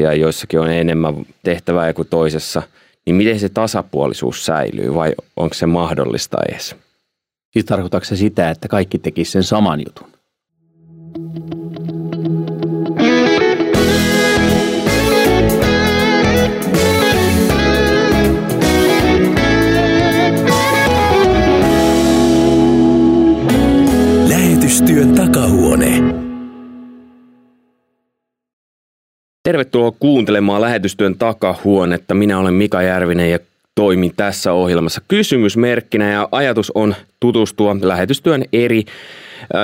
ja joissakin on enemmän tehtävää kuin toisessa, niin miten se tasapuolisuus säilyy vai onko se mahdollista edes? Siis tarkoitatko se sitä, että kaikki tekisivät sen saman jutun? Lähetystyön takahuone. Tervetuloa kuuntelemaan lähetystyön takahuonetta. Minä olen Mika Järvinen ja toimin tässä ohjelmassa kysymysmerkkinä ja ajatus on tutustua lähetystyön eri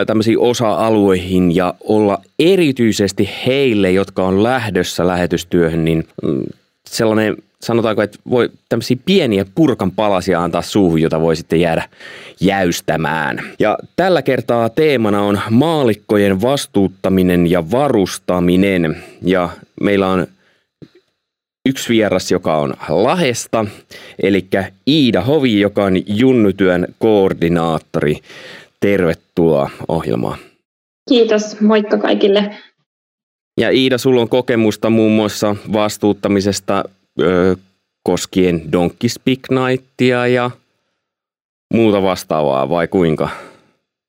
tämmöisiin osa-alueihin ja olla erityisesti heille, jotka on lähdössä lähetystyöhön, niin mm, sellainen sanotaanko, että voi tämmöisiä pieniä purkan palasia antaa suuhun, jota voi sitten jäädä jäystämään. Ja tällä kertaa teemana on maalikkojen vastuuttaminen ja varustaminen. Ja meillä on yksi vieras, joka on Lahesta, eli Iida Hovi, joka on Junnutyön koordinaattori. Tervetuloa ohjelmaan. Kiitos, moikka kaikille. Ja Iida, sulla on kokemusta muun muassa vastuuttamisesta ö, koskien Donkey Speak Nightia ja muuta vastaavaa vai kuinka?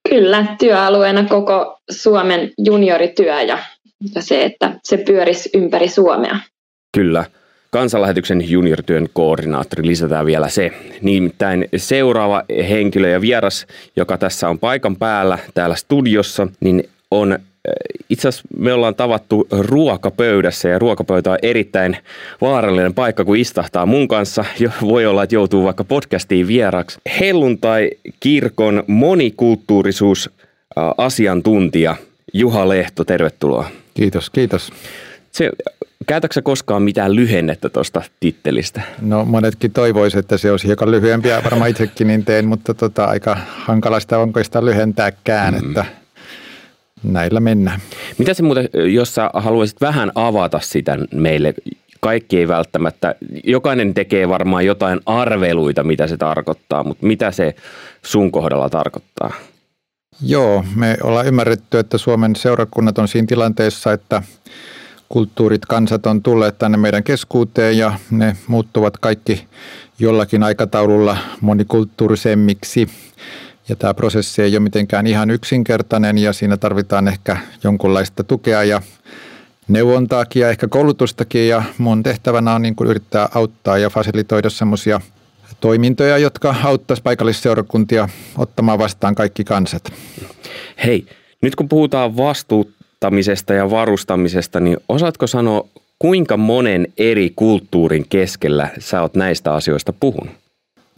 Kyllä, työalueena koko Suomen juniorityö ja, ja se, että se pyörisi ympäri Suomea. Kyllä. Kansanlähetyksen juniorityön koordinaattori lisätään vielä se. Nimittäin seuraava henkilö ja vieras, joka tässä on paikan päällä täällä studiossa, niin on itse asiassa me ollaan tavattu ruokapöydässä ja ruokapöytä on erittäin vaarallinen paikka, kun istahtaa mun kanssa. Voi olla, että joutuu vaikka podcastiin vieraksi. Helluntai-kirkon monikulttuurisuus asiantuntija Juha Lehto, tervetuloa. Kiitos, kiitos. Se, käytätkö koskaan mitään lyhennettä tuosta tittelistä? No monetkin toivoisi, että se olisi hiukan lyhyempiä, varmaan itsekin niin teen, mutta tota, aika hankalasta onko sitä lyhentääkään, mm. että – näillä mennään. Mitä se muuten, jos sä haluaisit vähän avata sitä meille, kaikki ei välttämättä, jokainen tekee varmaan jotain arveluita, mitä se tarkoittaa, mutta mitä se sun kohdalla tarkoittaa? Joo, me ollaan ymmärretty, että Suomen seurakunnat on siinä tilanteessa, että kulttuurit, kansat on tulleet tänne meidän keskuuteen ja ne muuttuvat kaikki jollakin aikataululla monikulttuurisemmiksi. Ja tämä prosessi ei ole mitenkään ihan yksinkertainen ja siinä tarvitaan ehkä jonkunlaista tukea ja neuvontaakin ja ehkä koulutustakin ja mun tehtävänä on niin kuin yrittää auttaa ja fasilitoida semmoisia toimintoja, jotka auttaisivat paikallisseurakuntia ottamaan vastaan kaikki kansat. Hei, nyt kun puhutaan vastuuttamisesta ja varustamisesta, niin osaatko sanoa, kuinka monen eri kulttuurin keskellä sä oot näistä asioista puhunut?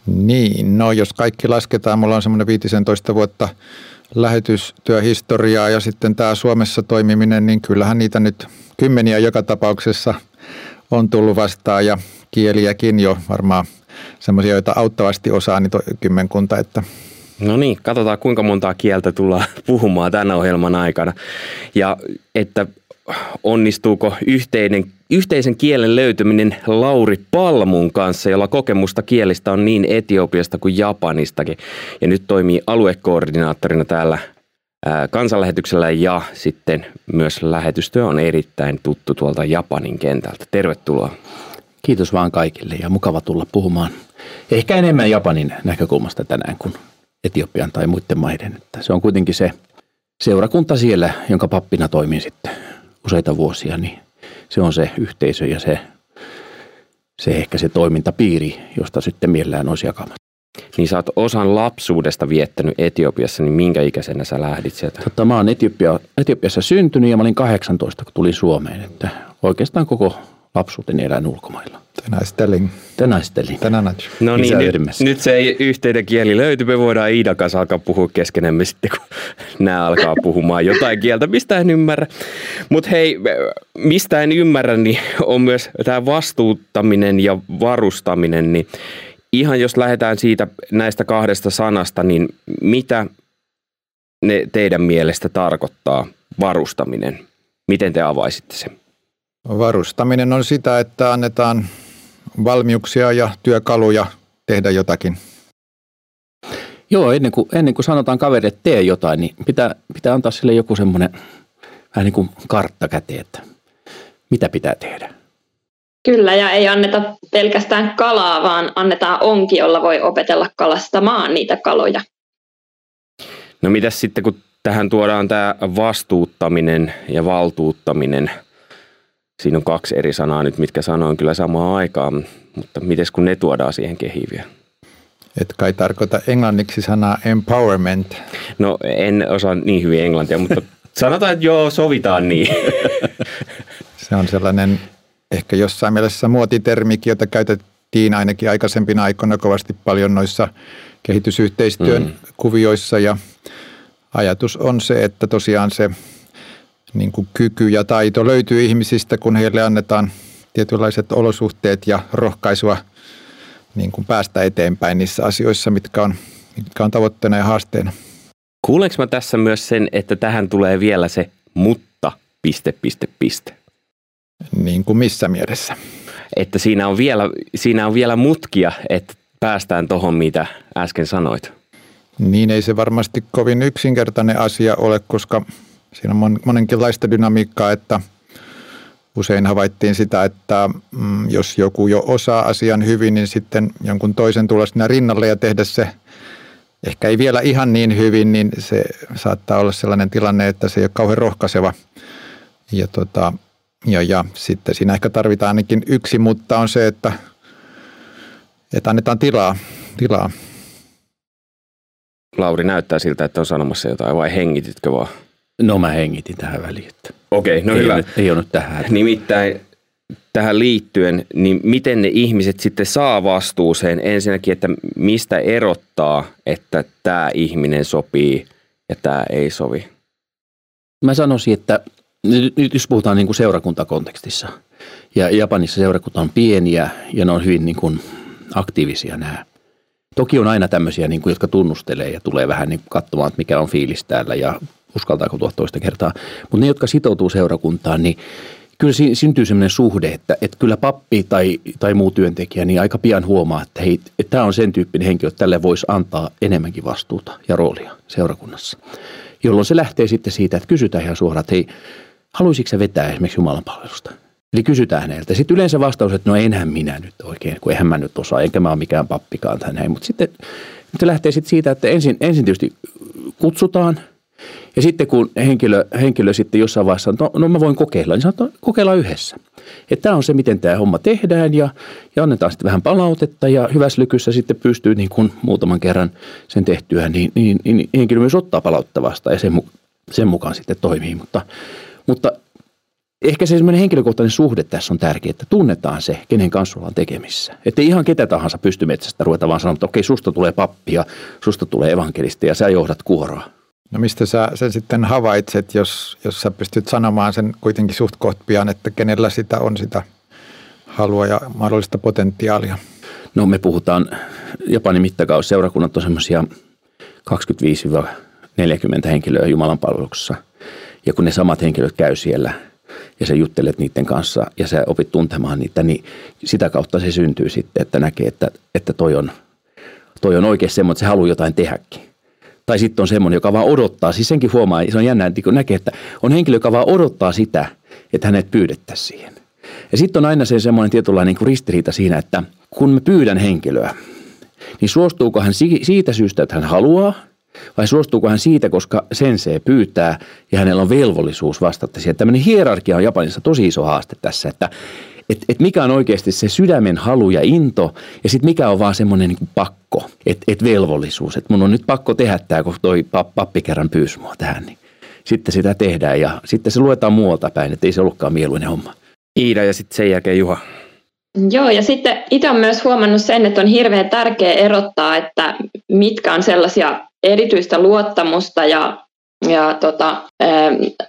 Niin, no jos kaikki lasketaan, mulla on semmoinen 15 vuotta lähetystyöhistoriaa ja sitten tämä Suomessa toimiminen, niin kyllähän niitä nyt kymmeniä joka tapauksessa on tullut vastaan ja kieliäkin jo varmaan semmoisia, joita auttavasti osaa, niin kymmenkunta, että No niin, katsotaan kuinka montaa kieltä tullaan puhumaan tämän ohjelman aikana. Ja että onnistuuko yhteinen, yhteisen kielen löytyminen Lauri Palmun kanssa, jolla kokemusta kielistä on niin Etiopiasta kuin Japanistakin. Ja nyt toimii aluekoordinaattorina täällä kansanlähetyksellä ja sitten myös lähetystyö on erittäin tuttu tuolta Japanin kentältä. Tervetuloa. Kiitos vaan kaikille ja mukava tulla puhumaan ehkä enemmän Japanin näkökulmasta tänään kuin Etiopian tai muiden maiden. Että se on kuitenkin se seurakunta siellä, jonka pappina toimin sitten useita vuosia, niin se on se yhteisö ja se, se ehkä se toimintapiiri, josta sitten mielellään olisi jakamassa. Niin sä oot osan lapsuudesta viettänyt Etiopiassa, niin minkä ikäisenä sä lähdit sieltä? Totta, mä oon Etiopia, Etiopiassa syntynyt ja mä olin 18, kun tulin Suomeen. Että oikeastaan koko lapsuuteni elän ulkomailla. Tänäistelin. Tänäistelin. Tänään. No niin, nyt, nyt se yhteinen kieli löytyy. Me voidaan Iidan kanssa alkaa puhua keskenemme sitten, kun nämä alkaa puhumaan jotain kieltä, mistä en ymmärrä. Mutta hei, mistä en ymmärrä, niin on myös tämä vastuuttaminen ja varustaminen. Niin ihan jos lähdetään siitä näistä kahdesta sanasta, niin mitä ne teidän mielestä tarkoittaa varustaminen? Miten te avaisitte sen? Varustaminen on sitä, että annetaan valmiuksia ja työkaluja tehdä jotakin. Joo, ennen kuin, ennen kuin sanotaan kaverille, että tee jotain, niin pitää, pitää antaa sille joku semmoinen vähän niin kuin kartta käteen, että mitä pitää tehdä. Kyllä, ja ei anneta pelkästään kalaa, vaan annetaan onki, jolla voi opetella kalastamaan niitä kaloja. No mitäs sitten, kun tähän tuodaan tämä vastuuttaminen ja valtuuttaminen. Siinä on kaksi eri sanaa nyt, mitkä sanoin kyllä samaan aikaan, mutta miten kun ne tuodaan siihen kehiviä? Et kai tarkoita englanniksi sanaa empowerment. No en osaa niin hyvin englantia, mutta sanotaan, että joo, sovitaan niin. Se on sellainen ehkä jossain mielessä muotitermikin, jota käytettiin ainakin aikaisempina aikoina kovasti paljon noissa kehitysyhteistyön mm. kuvioissa ja ajatus on se, että tosiaan se niin kuin kyky ja taito löytyy ihmisistä, kun heille annetaan tietynlaiset olosuhteet ja rohkaisua niin kuin päästä eteenpäin niissä asioissa, mitkä on, mitkä on tavoitteena ja haasteena. Kuulenko mä tässä myös sen, että tähän tulee vielä se mutta, piste, piste, piste? Niin kuin missä mielessä? Että siinä on vielä, siinä on vielä mutkia, että päästään tuohon, mitä äsken sanoit. Niin ei se varmasti kovin yksinkertainen asia ole, koska siinä on monenkinlaista dynamiikkaa, että usein havaittiin sitä, että mm, jos joku jo osaa asian hyvin, niin sitten jonkun toisen tulla sinne rinnalle ja tehdä se ehkä ei vielä ihan niin hyvin, niin se saattaa olla sellainen tilanne, että se ei ole kauhean rohkaiseva. Ja, tota, ja, ja sitten siinä ehkä tarvitaan ainakin yksi, mutta on se, että, että annetaan tilaa, tilaa Lauri näyttää siltä, että on sanomassa jotain, vai hengititkö vaan? No mä hengitin tähän väliin. Okei, okay, no ei hyvä. Ole, ei ole nyt tähän. Nimittäin tähän liittyen, niin miten ne ihmiset sitten saa vastuuseen ensinnäkin, että mistä erottaa, että tämä ihminen sopii ja tämä ei sovi? Mä sanoisin, että nyt jos puhutaan niin kuin seurakuntakontekstissa, ja Japanissa seurakunta on pieniä ja ne on hyvin niin kuin aktiivisia nämä Toki on aina tämmöisiä, niin kuin, jotka tunnustelee ja tulee vähän niin katsomaan, että mikä on fiilis täällä ja uskaltaako tuoda toista kertaa. Mutta ne, jotka sitoutuu seurakuntaan, niin kyllä syntyy sellainen suhde, että, että kyllä pappi tai, tai muu työntekijä niin aika pian huomaa, että hei, että tämä on sen tyyppinen henkilö, että tälle voisi antaa enemmänkin vastuuta ja roolia seurakunnassa. Jolloin se lähtee sitten siitä, että kysytään ihan suoraan, että hei, haluaisitko sä vetää esimerkiksi Jumalan palvelusta? Eli kysytään häneltä. Sitten yleensä vastaus, että no enhän minä nyt oikein, kun eihän mä nyt osaa, enkä mä ole mikään pappikaan näin. Mutta sitten se lähtee sitten siitä, että ensin, ensin tietysti kutsutaan – ja sitten kun henkilö, henkilö sitten jossain vaiheessa on, no, no mä voin kokeilla, niin sanotaan, kokeillaan yhdessä. Että tämä on se, miten tämä homma tehdään ja, ja annetaan sitten vähän palautetta ja hyvässä lykyssä sitten pystyy niin kuin muutaman kerran sen tehtyä, niin, niin, niin henkilö myös ottaa palautetta vastaan ja sen, sen mukaan sitten toimii. Mutta, mutta ehkä se semmoinen henkilökohtainen suhde tässä on tärkeä, että tunnetaan se, kenen kanssa ollaan tekemissä. Että ihan ketä tahansa pysty metsästä ruveta vaan sanomaan, että okei, susta tulee pappi ja susta tulee evankelisti ja sä johdat kuoroa. No mistä sä sen sitten havaitset, jos, jos sä pystyt sanomaan sen kuitenkin suht pian, että kenellä sitä on sitä halua ja mahdollista potentiaalia? No me puhutaan, Japanin mittakaus seurakunnat on semmoisia 25-40 henkilöä Jumalan palveluksessa. Ja kun ne samat henkilöt käy siellä – ja sä juttelet niiden kanssa ja sä opit tuntemaan niitä, niin sitä kautta se syntyy sitten, että näkee, että, että toi on, toi on oikein semmoinen, että se haluaa jotain tehdäkin. Tai sitten on semmoinen, joka vaan odottaa, siis senkin huomaa, se on jännä, kun näkee, että on henkilö, joka vaan odottaa sitä, että hänet pyydettäisiin siihen. Ja sitten on aina se semmoinen tietynlainen niin ristiriita siinä, että kun mä pyydän henkilöä, niin suostuuko hän siitä syystä, että hän haluaa – vai suostuuko hän siitä, koska sen se pyytää ja hänellä on velvollisuus vastata siihen. Tämmöinen hierarkia on Japanissa tosi iso haaste tässä, että et, et mikä on oikeasti se sydämen halu ja into ja sitten mikä on vaan semmoinen niin pakko, että et velvollisuus. Että mun on nyt pakko tehdä tämä, kun toi pappi kerran pyysi mua tähän. Niin sitten sitä tehdään ja sitten se luetaan muualta päin, että ei se ollutkaan mieluinen homma. Iida ja sitten sen jälkeen Juha. Joo, ja sitten itse olen myös huomannut sen, että on hirveän tärkeää erottaa, että mitkä on sellaisia erityistä luottamusta ja, ja tota,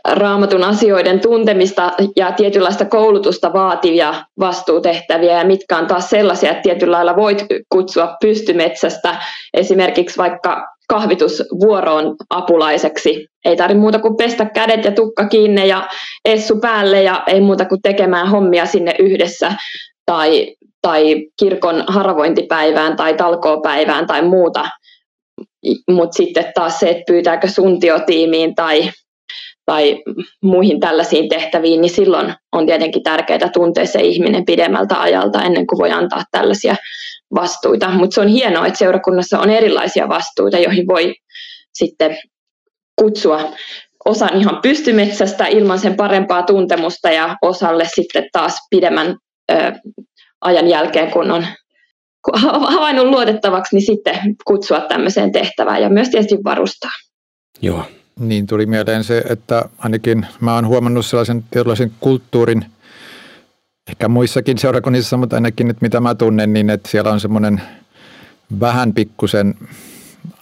raamatun asioiden tuntemista ja tietynlaista koulutusta vaativia vastuutehtäviä ja mitkä on taas sellaisia, että tietyllä lailla voit kutsua pystymetsästä esimerkiksi vaikka kahvitusvuoroon apulaiseksi. Ei tarvitse muuta kuin pestä kädet ja tukka kiinni ja essu päälle ja ei muuta kuin tekemään hommia sinne yhdessä tai, tai kirkon haravointipäivään tai talkoopäivään tai muuta. Mutta sitten taas se, että pyytääkö suntiotiimiin tai, tai muihin tällaisiin tehtäviin, niin silloin on tietenkin tärkeää tuntea se ihminen pidemmältä ajalta ennen kuin voi antaa tällaisia vastuita. Mutta se on hienoa, että seurakunnassa on erilaisia vastuita, joihin voi sitten kutsua osan ihan pystymetsästä ilman sen parempaa tuntemusta ja osalle sitten taas pidemmän ö, ajan jälkeen, kun on havainnut luotettavaksi, niin sitten kutsua tämmöiseen tehtävään ja myös tietysti varustaa. Joo. Niin tuli mieleen se, että ainakin mä oon huomannut sellaisen tietynlaisen kulttuurin, ehkä muissakin seurakunnissa, mutta ainakin nyt mitä mä tunnen, niin että siellä on semmoinen vähän pikkusen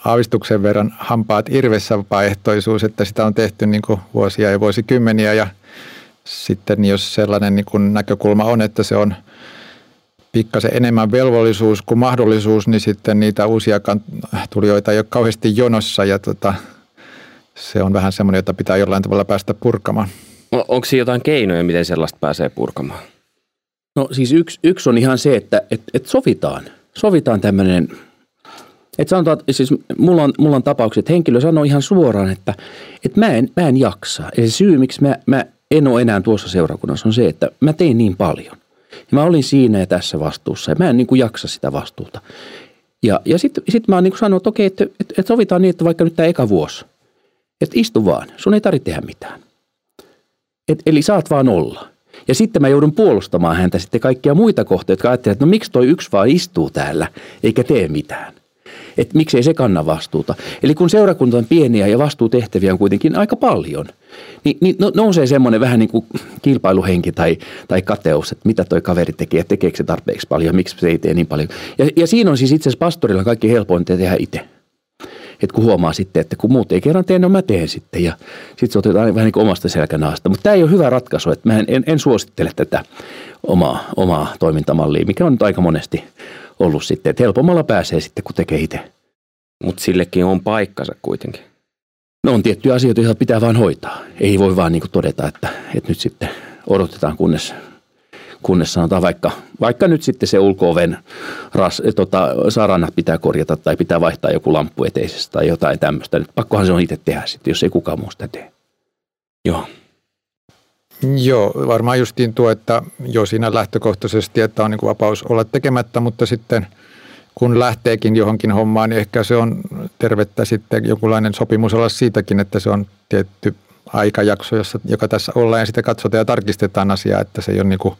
aavistuksen verran hampaat irvessä vapaaehtoisuus, että sitä on tehty niin kuin vuosia ja vuosikymmeniä ja sitten jos sellainen niin kuin näkökulma on, että se on pikkasen enemmän velvollisuus kuin mahdollisuus, niin sitten niitä uusia tulijoita ei ole kauheasti jonossa ja tota, se on vähän semmoinen, jota pitää jollain tavalla päästä purkamaan. Onko siinä jotain keinoja, miten sellaista pääsee purkamaan? No siis yksi, yksi on ihan se, että et, et sovitaan. Sovitaan tämmöinen, että sanotaan, että siis mulla on, mulla on tapaukset, että henkilö sanoo ihan suoraan, että, että mä, en, mä en jaksa. Ja se syy, miksi mä, mä en ole enää tuossa seurakunnassa on se, että mä tein niin paljon. Ja mä olin siinä ja tässä vastuussa ja mä en niin kuin jaksa sitä vastuuta. Ja, ja sitten sit mä oon niin kuin sanonut, että okei, että, että, että sovitaan niin, että vaikka nyt tämä eka vuosi, että istu vaan, sun ei tarvitse tehdä mitään. Et, eli saat vaan olla. Ja sitten mä joudun puolustamaan häntä sitten kaikkia muita kohtia, jotka ajattelevat, että no miksi toi yksi vaan istuu täällä eikä tee mitään. Että miksei se kanna vastuuta. Eli kun seurakunta on pieniä ja vastuutehtäviä on kuitenkin aika paljon, niin, niin no, nousee semmoinen vähän niin kuin kilpailuhenki tai, tai kateus, että mitä toi kaveri tekee, että tekeekö se tarpeeksi paljon, miksi se ei tee niin paljon. Ja, ja siinä on siis itse asiassa pastorilla kaikki helpointa tehdä itse. Että kun huomaa sitten, että kun muut ei kerran tee, no mä teen sitten. Ja sitten se otetaan vähän niin kuin omasta selkänaasta. Mutta tämä ei ole hyvä ratkaisu, että mä en, en, en suosittele tätä omaa, omaa toimintamallia, mikä on nyt aika monesti ollut sitten. Että helpommalla pääsee sitten, kun tekee itse. Mutta sillekin on paikkansa kuitenkin. No on tiettyjä asioita, joita pitää vaan hoitaa. Ei voi vaan niin kuin todeta, että, että nyt sitten odotetaan, kunnes kunnes sanotaan vaikka, vaikka nyt sitten se ulko-oven ras, tota, saranat pitää korjata tai pitää vaihtaa joku lamppu eteisestä tai jotain tämmöistä. Nyt pakkohan se on itse tehdä sitten, jos ei kukaan muu sitä tee. Joo. Joo, varmaan justiin tuo, että jo siinä lähtökohtaisesti, että on niin kuin vapaus olla tekemättä, mutta sitten kun lähteekin johonkin hommaan, niin ehkä se on tervettä sitten jonkunlainen sopimus olla siitäkin, että se on tietty aikajakso, jossa, joka tässä ollaan ja sitten katsotaan ja tarkistetaan asiaa, että se ei ole niin kuin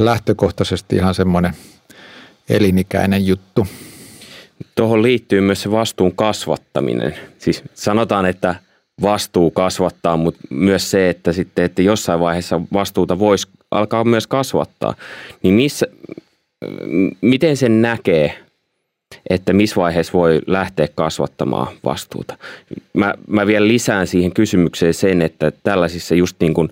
lähtökohtaisesti ihan semmoinen elinikäinen juttu. Tuohon liittyy myös se vastuun kasvattaminen. Siis sanotaan, että vastuu kasvattaa, mutta myös se, että sitten, että jossain vaiheessa vastuuta voisi alkaa myös kasvattaa. Niin missä, miten sen näkee että missä vaiheessa voi lähteä kasvattamaan vastuuta. Mä, mä vielä lisään siihen kysymykseen sen, että tällaisissa just niin kuin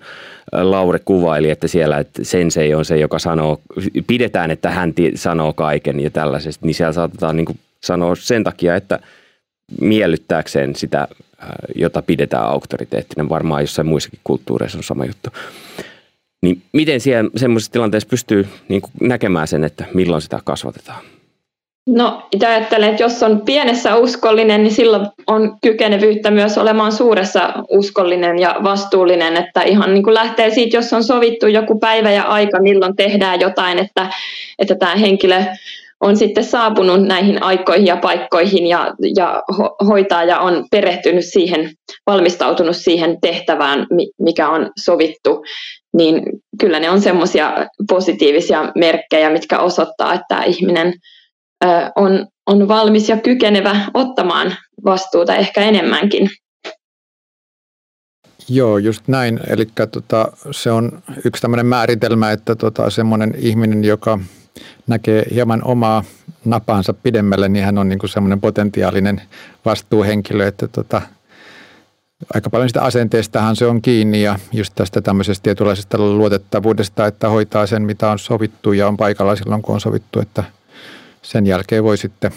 Laure kuvaili, että siellä että sensei on se, joka sanoo, pidetään, että hän sanoo kaiken ja tällaisesta, niin siellä saatetaan niin kuin sanoa sen takia, että miellyttääkseen sitä, jota pidetään auktoriteettina. Varmaan jossain muissakin kulttuureissa on sama juttu. Niin miten siellä semmoisessa tilanteessa pystyy niin näkemään sen, että milloin sitä kasvatetaan? No, itse ajattelen, että jos on pienessä uskollinen, niin silloin on kykenevyyttä myös olemaan suuressa uskollinen ja vastuullinen, että ihan niin kuin lähtee siitä, jos on sovittu joku päivä ja aika, milloin tehdään jotain, että, että tämä henkilö on sitten saapunut näihin aikoihin ja paikkoihin ja, ja hoitaa ja on perehtynyt siihen, valmistautunut siihen tehtävään, mikä on sovittu, niin kyllä ne on semmoisia positiivisia merkkejä, mitkä osoittaa, että ihminen – on, on valmis ja kykenevä ottamaan vastuuta ehkä enemmänkin. Joo, just näin. Eli tota, se on yksi tämmöinen määritelmä, että tota, semmoinen ihminen, joka näkee hieman omaa napaansa pidemmälle, niin hän on niin kuin semmoinen potentiaalinen vastuuhenkilö, että tota, aika paljon sitä asenteestahan se on kiinni ja just tästä tämmöisestä tietynlaisesta luotettavuudesta, että hoitaa sen, mitä on sovittu ja on paikalla silloin, kun on sovittu, että – sen jälkeen voi sitten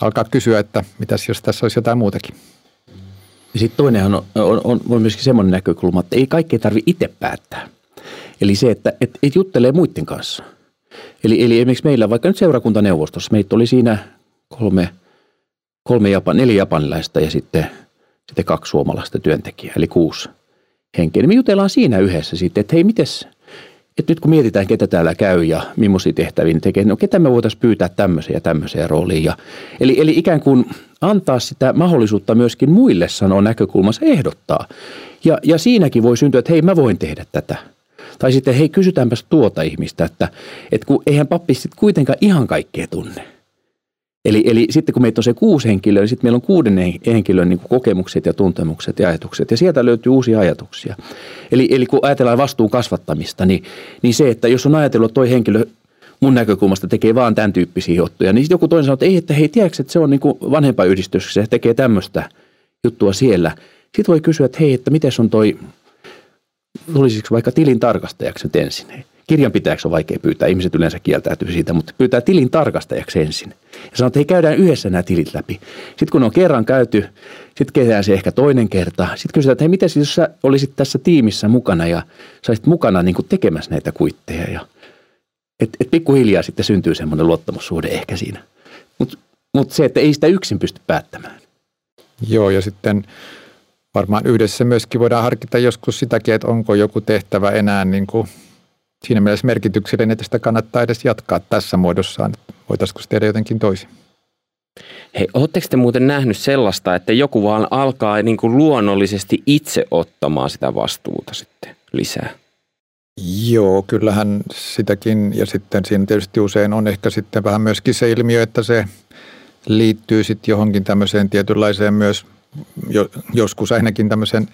alkaa kysyä, että mitäs jos tässä olisi jotain muutakin. Ja sitten toinenhan on, on, on, on myöskin semmoinen näkökulma, että ei kaikkea tarvitse itse päättää. Eli se, että et, et juttelee muiden kanssa. Eli, eli esimerkiksi meillä vaikka nyt seurakuntaneuvostossa, meitä oli siinä kolme, kolme Japan, neljä japanilaista ja sitten, sitten kaksi suomalaista työntekijää, eli kuusi henkeä. Niin me jutellaan siinä yhdessä sitten, että hei, mites, että nyt kun mietitään, ketä täällä käy ja millaisia tehtäviä tekee, no ketä me voitaisiin pyytää tämmöiseen ja tämmöiseen rooliin. Ja, eli, eli ikään kuin antaa sitä mahdollisuutta myöskin muille sanoa näkökulmansa ehdottaa. Ja, ja siinäkin voi syntyä, että hei, mä voin tehdä tätä. Tai sitten hei, kysytäänpäs tuota ihmistä, että, että kun eihän pappi sitten kuitenkaan ihan kaikkea tunne. Eli, eli sitten kun meitä on se kuusi henkilöä, niin sitten meillä on kuuden henkilön niin kokemukset ja tuntemukset ja ajatukset. Ja sieltä löytyy uusia ajatuksia. Eli, eli kun ajatellaan vastuun kasvattamista, niin, niin se, että jos on ajatellut, että toi henkilö mun näkökulmasta tekee vaan tämän tyyppisiä juttuja, niin sitten joku toinen sanoo, että ei, että hei, tiedätkö, että se on niin vanhempayhdistyksessä ja tekee tämmöistä juttua siellä. Sitten voi kysyä, että hei, että miten on toi, tulisiko vaikka tilin tarkastajaksi nyt ensin? Kirjanpitäjäksi on vaikea pyytää, ihmiset yleensä kieltäytyy siitä, mutta pyytää tilin tarkastajaksi ensin. Ja sanoo, että hei, käydään yhdessä nämä tilit läpi. Sitten kun on kerran käyty, sitten kehdään se ehkä toinen kerta. Sitten kysytään, että hei, miten jos sä olisit tässä tiimissä mukana ja saisit mukana niin kuin tekemässä näitä kuitteja. Ja, et, et pikkuhiljaa sitten syntyy semmoinen luottamussuhde ehkä siinä. Mutta mut se, että ei sitä yksin pysty päättämään. Joo, ja sitten varmaan yhdessä myöskin voidaan harkita joskus sitäkin, että onko joku tehtävä enää niin kuin siinä mielessä merkityksellinen, että sitä kannattaa edes jatkaa tässä muodossaan. Voitaisiko se tehdä jotenkin toisin? Hei, oletteko te muuten nähnyt sellaista, että joku vaan alkaa niin kuin luonnollisesti itse ottamaan sitä vastuuta sitten lisää? Joo, kyllähän sitäkin ja sitten siinä tietysti usein on ehkä sitten vähän myöskin se ilmiö, että se liittyy sitten johonkin tämmöiseen tietynlaiseen myös joskus ainakin tämmöisen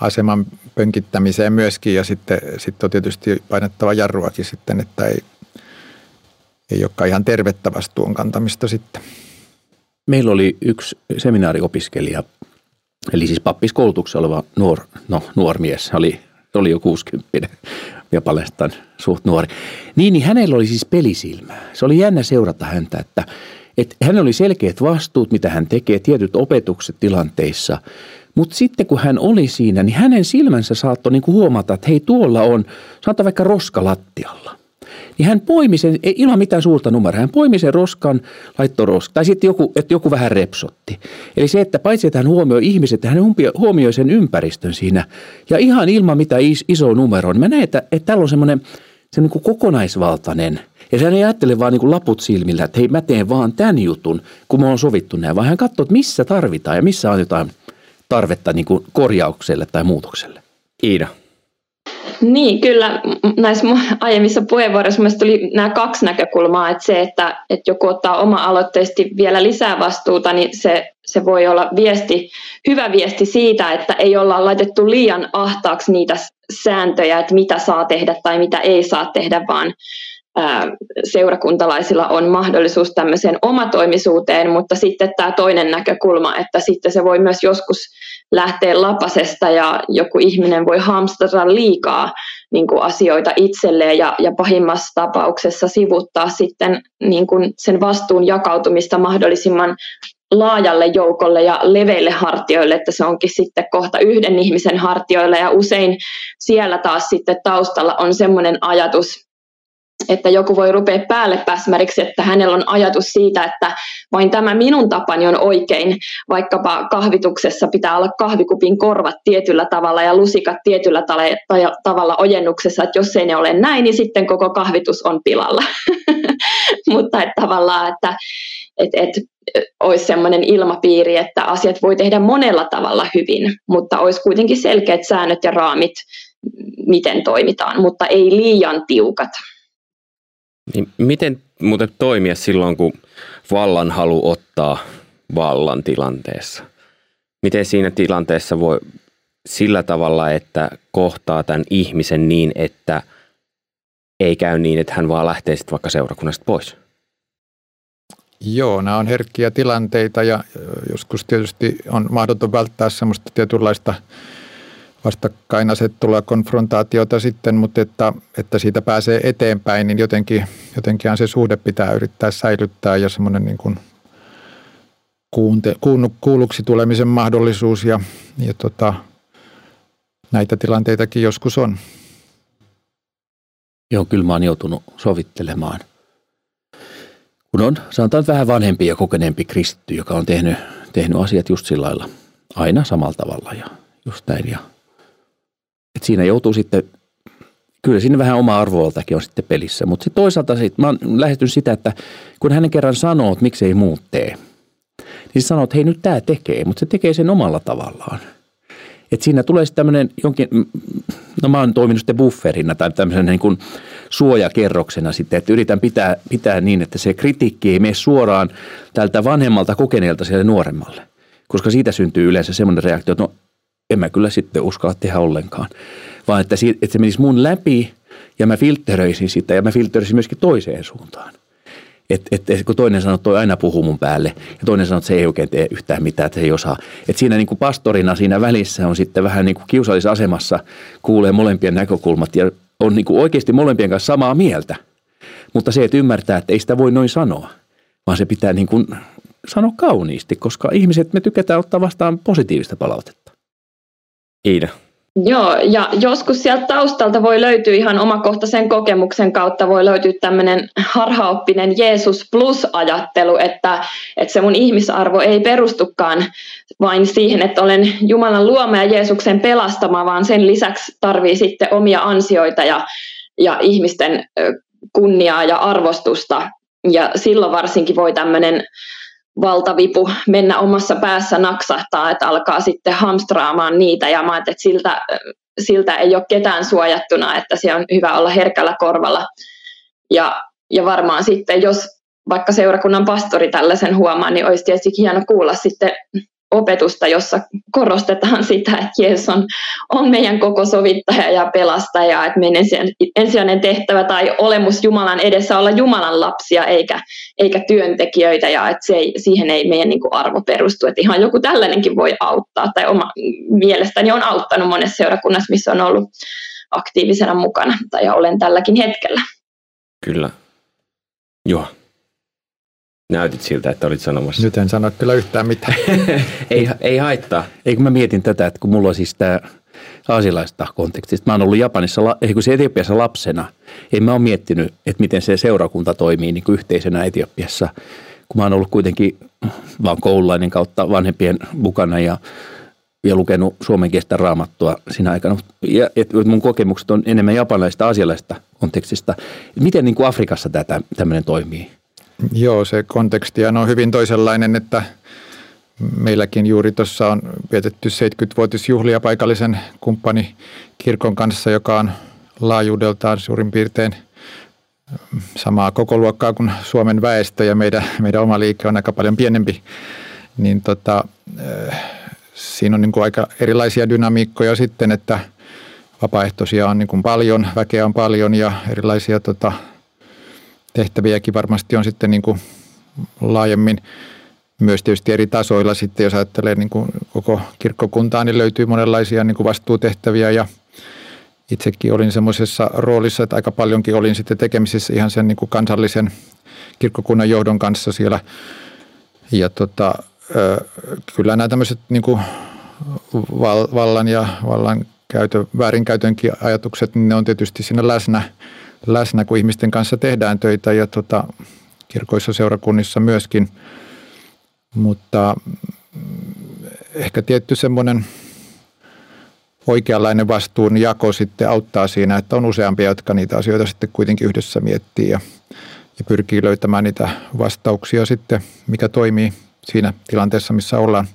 aseman pönkittämiseen myöskin ja sitten, sitten on tietysti painettava jarruakin sitten, että ei, ei olekaan ihan tervettä vastuun kantamista sitten. Meillä oli yksi seminaariopiskelija, eli siis pappiskoulutuksessa oleva nuor, no, nuor mies, oli, oli jo 60 ja palestan suht nuori. Niin, niin hänellä oli siis pelisilmä. Se oli jännä seurata häntä, että, että hän oli selkeät vastuut, mitä hän tekee, tietyt opetukset tilanteissa – mutta sitten kun hän oli siinä, niin hänen silmänsä saattoi niinku huomata, että hei tuolla on, sanotaan vaikka roska lattialla. Niin hän poimi sen, ei ilman mitään suurta numeroa, hän poimi sen roskan, laittoi roska, tai sitten joku, että joku vähän repsotti. Eli se, että paitsi että hän huomioi ihmiset, hän huomioi sen ympäristön siinä. Ja ihan ilman mitään iso numero, niin mä näen, että, että täällä on semmoinen se niin kuin kokonaisvaltainen. Ja hän ei ajattele vaan niin kuin laput silmillä, että hei mä teen vaan tämän jutun, kun me on sovittu näin, vaan hän katsoo, että missä tarvitaan ja missä on jotain – tarvetta niin kuin korjaukselle tai muutokselle? Iida. Niin, kyllä näissä aiemmissa puheenvuoroissa myös tuli nämä kaksi näkökulmaa, että se, että, että joku ottaa oma-aloitteisesti vielä lisää vastuuta, niin se, se voi olla viesti, hyvä viesti siitä, että ei olla laitettu liian ahtaaksi niitä sääntöjä, että mitä saa tehdä tai mitä ei saa tehdä, vaan seurakuntalaisilla on mahdollisuus tämmöiseen omatoimisuuteen, mutta sitten tämä toinen näkökulma, että sitten se voi myös joskus lähteä lapasesta ja joku ihminen voi hamstata liikaa niin kuin asioita itselleen ja, ja pahimmassa tapauksessa sivuttaa sitten niin kuin sen vastuun jakautumista mahdollisimman laajalle joukolle ja leveille hartioille, että se onkin sitten kohta yhden ihmisen hartioilla ja usein siellä taas sitten taustalla on semmoinen ajatus, että joku voi rupea päälle päsmäriksi, että hänellä on ajatus siitä, että vain tämä minun tapani on oikein, vaikkapa kahvituksessa pitää olla kahvikupin korvat tietyllä tavalla ja lusikat tietyllä tavalla ojennuksessa, että jos ei ne ole näin, niin sitten koko kahvitus on pilalla. Mutta että tavallaan, että et, et, olisi sellainen ilmapiiri, että asiat voi tehdä monella tavalla hyvin, mutta olisi kuitenkin selkeät säännöt ja raamit, miten toimitaan, mutta ei liian tiukat. Niin miten muuten toimia silloin, kun vallan halu ottaa vallan tilanteessa? Miten siinä tilanteessa voi sillä tavalla, että kohtaa tämän ihmisen niin, että ei käy niin, että hän vaan lähtee sitten vaikka seurakunnasta pois? Joo, nämä on herkkiä tilanteita ja joskus tietysti on mahdoton välttää semmoista tietynlaista vastakkainasettelua, konfrontaatiota sitten, mutta että, että siitä pääsee eteenpäin, niin jotenkin, jotenkin se suhde pitää yrittää säilyttää ja semmoinen niin kuin kuunte, kuulluksi tulemisen mahdollisuus ja, ja tota, näitä tilanteitakin joskus on. Joo, kyllä mä oon joutunut sovittelemaan. Kun on, sanotaan vähän vanhempi ja kokeneempi kristitty, joka on tehnyt, tehnyt asiat just sillä lailla, aina samalla tavalla ja just näin. Ja että siinä joutuu sitten, kyllä siinä vähän oma arvovaltakin on sitten pelissä. Mutta sitten toisaalta sit, mä oon lähestynyt sitä, että kun hänen kerran sanoo, että miksei muut tee, niin sanoo, että hei nyt tämä tekee, mutta se tekee sen omalla tavallaan. Et siinä tulee sitten tämmöinen jonkin, no mä oon toiminut sitten bufferina tai tämmöisen niin kuin suojakerroksena sitten, että yritän pitää, pitää niin, että se kritiikki ei mene suoraan tältä vanhemmalta kokeneelta siellä nuoremmalle. Koska siitä syntyy yleensä semmoinen reaktio, että no en mä kyllä sitten uskalla tehdä ollenkaan. Vaan että, että se menisi mun läpi ja mä filtteröisin sitä ja mä filtteröisin myöskin toiseen suuntaan. Että et, et, kun toinen sanoo, että toi aina puhuu mun päälle ja toinen sanoo, että se ei oikein tee yhtään mitään, että se ei osaa. Että siinä niin kuin pastorina siinä välissä on sitten vähän niin kuin kiusallisessa asemassa, kuulee molempien näkökulmat ja on niin kuin oikeasti molempien kanssa samaa mieltä. Mutta se, että ymmärtää, että ei sitä voi noin sanoa, vaan se pitää niin kuin sanoa kauniisti, koska ihmiset, me tykätään ottaa vastaan positiivista palautetta. Iida. Joo, ja joskus sieltä taustalta voi löytyä ihan omakohtaisen kokemuksen kautta, voi löytyä tämmöinen harhaoppinen Jeesus plus-ajattelu, että, että se mun ihmisarvo ei perustukaan vain siihen, että olen Jumalan luoma ja Jeesuksen pelastama, vaan sen lisäksi tarvii sitten omia ansioita ja, ja ihmisten kunniaa ja arvostusta. Ja silloin varsinkin voi tämmöinen valtavipu mennä omassa päässä naksahtaa, että alkaa sitten hamstraamaan niitä ja mä että siltä, siltä ei ole ketään suojattuna, että se on hyvä olla herkällä korvalla. Ja, ja varmaan sitten, jos vaikka seurakunnan pastori tällaisen huomaa, niin olisi tietysti hieno kuulla sitten opetusta, jossa korostetaan sitä, että Jeesus on, on meidän koko sovittaja ja pelastaja, että meidän ensisijainen tehtävä tai olemus Jumalan edessä olla Jumalan lapsia eikä, eikä työntekijöitä ja että se ei, siihen ei meidän niin kuin arvo perustu. Että ihan joku tällainenkin voi auttaa tai oma mielestäni on auttanut monessa seurakunnassa, missä on ollut aktiivisena mukana tai olen tälläkin hetkellä. Kyllä. Joo. Näytit siltä, että olit sanomassa. Nyt en sano kyllä yhtään mitään. ei, ei haittaa. Ei kun mä mietin tätä, että kun mulla on siis tämä aasilaista kontekstista. Mä oon ollut Japanissa, ei kun se Etiopiassa lapsena. En mä ole miettinyt, että miten se seurakunta toimii niin kuin yhteisönä Etiopiassa. Kun mä oon ollut kuitenkin vaan koululainen kautta vanhempien mukana ja, ja lukenut suomenkielistä raamattua siinä aikana. Ja, et mun kokemukset on enemmän japanilaista asialaista kontekstista. Miten niin kuin Afrikassa tätä tämmöinen toimii? Joo, se konteksti on hyvin toisenlainen, että meilläkin juuri tuossa on vietetty 70-vuotisjuhlia paikallisen kumppani kirkon kanssa, joka on laajuudeltaan suurin piirtein samaa koko luokkaa kuin Suomen väestö ja meidän, meidän oma liike on aika paljon pienempi, niin tota, äh, siinä on niin kuin aika erilaisia dynamiikkoja sitten, että vapaaehtoisia on niin kuin paljon, väkeä on paljon ja erilaisia tota, tehtäviäkin varmasti on sitten niin kuin laajemmin myös tietysti eri tasoilla sitten, jos ajattelee niin kuin koko kirkkokuntaa, niin löytyy monenlaisia niin kuin vastuutehtäviä ja itsekin olin semmoisessa roolissa, että aika paljonkin olin sitten tekemisissä ihan sen niin kuin kansallisen kirkkokunnan johdon kanssa siellä. Ja tota, kyllä nämä tämmöiset niin kuin vallan ja vallan käytön, väärinkäytönkin ajatukset, niin ne on tietysti siinä läsnä – läsnä, kun ihmisten kanssa tehdään töitä ja tota, kirkoissa seurakunnissa myöskin. Mutta ehkä tietty semmoinen oikeanlainen vastuun jako sitten auttaa siinä, että on useampia, jotka niitä asioita sitten kuitenkin yhdessä miettii ja, ja pyrkii löytämään niitä vastauksia sitten, mikä toimii siinä tilanteessa, missä ollaan.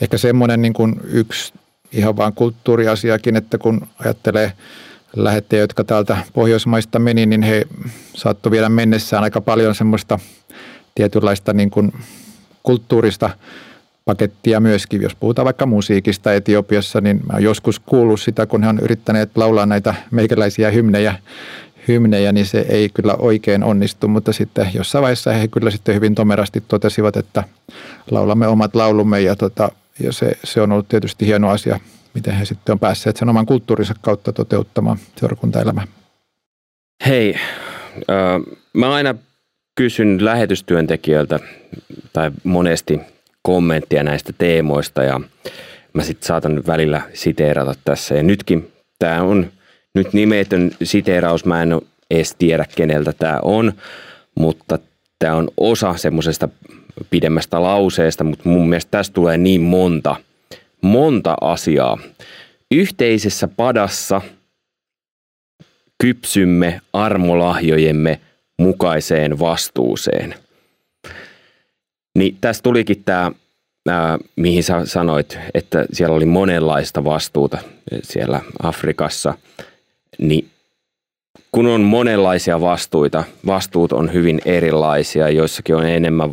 Ehkä semmoinen niin kuin yksi ihan vaan kulttuuriasiakin, että kun ajattelee lähettejä, jotka täältä Pohjoismaista meni, niin he saattoi vielä mennessään aika paljon semmoista tietynlaista niin kuin kulttuurista pakettia myöskin. Jos puhutaan vaikka musiikista Etiopiassa, niin mä oon joskus kuullut sitä, kun he on yrittäneet laulaa näitä meikäläisiä hymnejä, hymnejä, niin se ei kyllä oikein onnistu, mutta sitten jossain vaiheessa he kyllä sitten hyvin tomerasti totesivat, että laulamme omat laulumme ja, tota, ja se, se on ollut tietysti hieno asia miten he sitten on päässeet sen oman kulttuurinsa kautta toteuttamaan seurakuntaelämää. Hei, äh, mä aina kysyn lähetystyöntekijöiltä tai monesti kommenttia näistä teemoista ja mä sitten saatan välillä siteerata tässä. Ja nytkin tämä on nyt nimetön siteeraus, mä en edes tiedä keneltä tämä on, mutta tämä on osa semmoisesta pidemmästä lauseesta, mutta mun mielestä tässä tulee niin monta – monta asiaa yhteisessä padassa kypsymme armolahjojemme mukaiseen vastuuseen. Niin tässä tulikin tämä, mihin sä sanoit, että siellä oli monenlaista vastuuta siellä Afrikassa. Niin kun on monenlaisia vastuita, vastuut on hyvin erilaisia, joissakin on enemmän,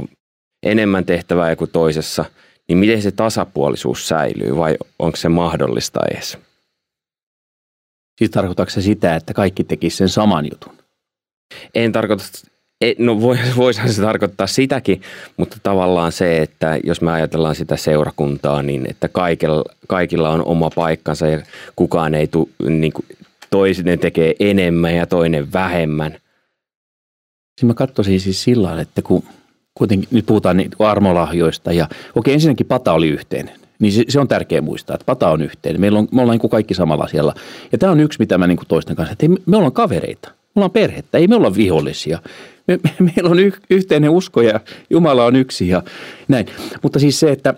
enemmän tehtävää kuin toisessa, niin miten se tasapuolisuus säilyy vai onko se mahdollista edes? Siis tarkoitatko se sitä, että kaikki tekisivät sen saman jutun? En tarkoita, no voisihan se tarkoittaa sitäkin, mutta tavallaan se, että jos me ajatellaan sitä seurakuntaa, niin että kaikilla, kaikilla on oma paikkansa ja kukaan ei tule niin kuin, toinen tekee enemmän ja toinen vähemmän. Siis mä katsoisin siis sillä että kun kuitenkin nyt puhutaan niin armolahjoista ja okei ensinnäkin pata oli yhteinen. Niin se, se on tärkeä muistaa, että pata on yhteinen. Meillä on, me ollaan niin kaikki samalla siellä. Ja tämä on yksi, mitä mä niin toisten kanssa, että me, ollaan kavereita. Me ollaan perhettä, ei me olla vihollisia. Me, me, meillä on y, yhteinen usko ja Jumala on yksi ja näin. Mutta siis se, että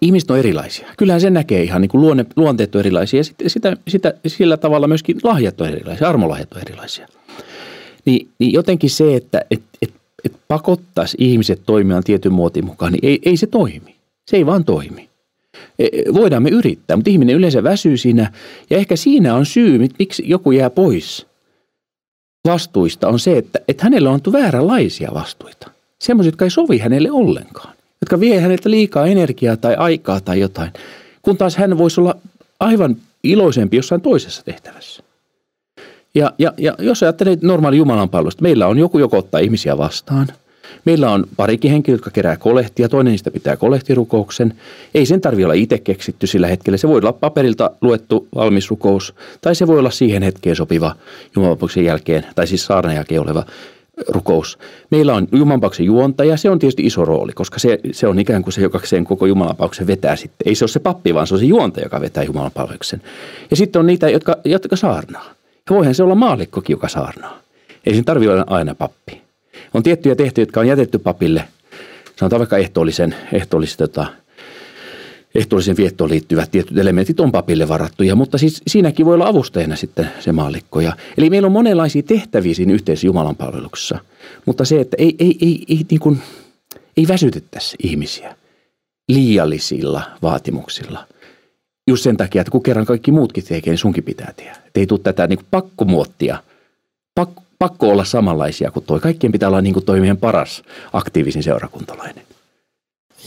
ihmiset on erilaisia. Kyllähän se näkee ihan niin kuin luonne, luonteet on erilaisia ja sitä, sitä, sitä, sillä tavalla myöskin lahjat on erilaisia, armolahjat on erilaisia. Niin, niin jotenkin se, että et, et, et pakottaisi ihmiset toimimaan tietyn muotin mukaan, niin ei, ei se toimi. Se ei vaan toimi. E, e, voidaan me yrittää, mutta ihminen yleensä väsyy siinä ja ehkä siinä on syy, miksi joku jää pois vastuista, on se, että, että hänellä on annettu vääränlaisia vastuita. Semmoisia, jotka ei sovi hänelle ollenkaan jotka vie häneltä liikaa energiaa tai aikaa tai jotain, kun taas hän voisi olla aivan iloisempi jossain toisessa tehtävässä. Ja, ja, ja jos ajattelee normaali Jumalan palvelusta, meillä on joku, joka ottaa ihmisiä vastaan. Meillä on parikin henkilö, jotka kerää kolehtia, toinen niistä pitää kolehtirukouksen. Ei sen tarvi olla itse keksitty sillä hetkellä. Se voi olla paperilta luettu valmis rukous, tai se voi olla siihen hetkeen sopiva Jumalan jälkeen, tai siis saarnan jälkeen oleva rukous. Meillä on Jumalanpauksen juontaja, se on tietysti iso rooli, koska se, se on ikään kuin se, joka sen koko Jumalanpauksen vetää sitten. Ei se ole se pappi, vaan se on se juontaja, joka vetää Jumalanpauksen. Ja sitten on niitä, jotka, jotka saarnaa. Ja voihan se olla maallikkokin, joka saarnaa. Ei sen tarvitse olla aina pappi. On tiettyjä tehtyjä, jotka on jätetty papille, sanotaan vaikka ehtoollisen, ehtoollisen tota, ehtoollisen viettoon liittyvät tietyt elementit on papille varattuja, mutta siis siinäkin voi olla avustajana sitten se maallikko. Ja, eli meillä on monenlaisia tehtäviä siinä yhteisessä Jumalan palveluksessa, mutta se, että ei, ei, ei, ei, niin kuin, ei väsytettäisi ihmisiä liiallisilla vaatimuksilla. Just sen takia, että kun kerran kaikki muutkin tekee, niin sunkin pitää tehdä. Että ei tule tätä niin kuin pakkomuottia, pakko, pakko olla samanlaisia kuin toi. Kaikkien pitää olla niin kuin toi meidän paras aktiivisin seurakuntalainen.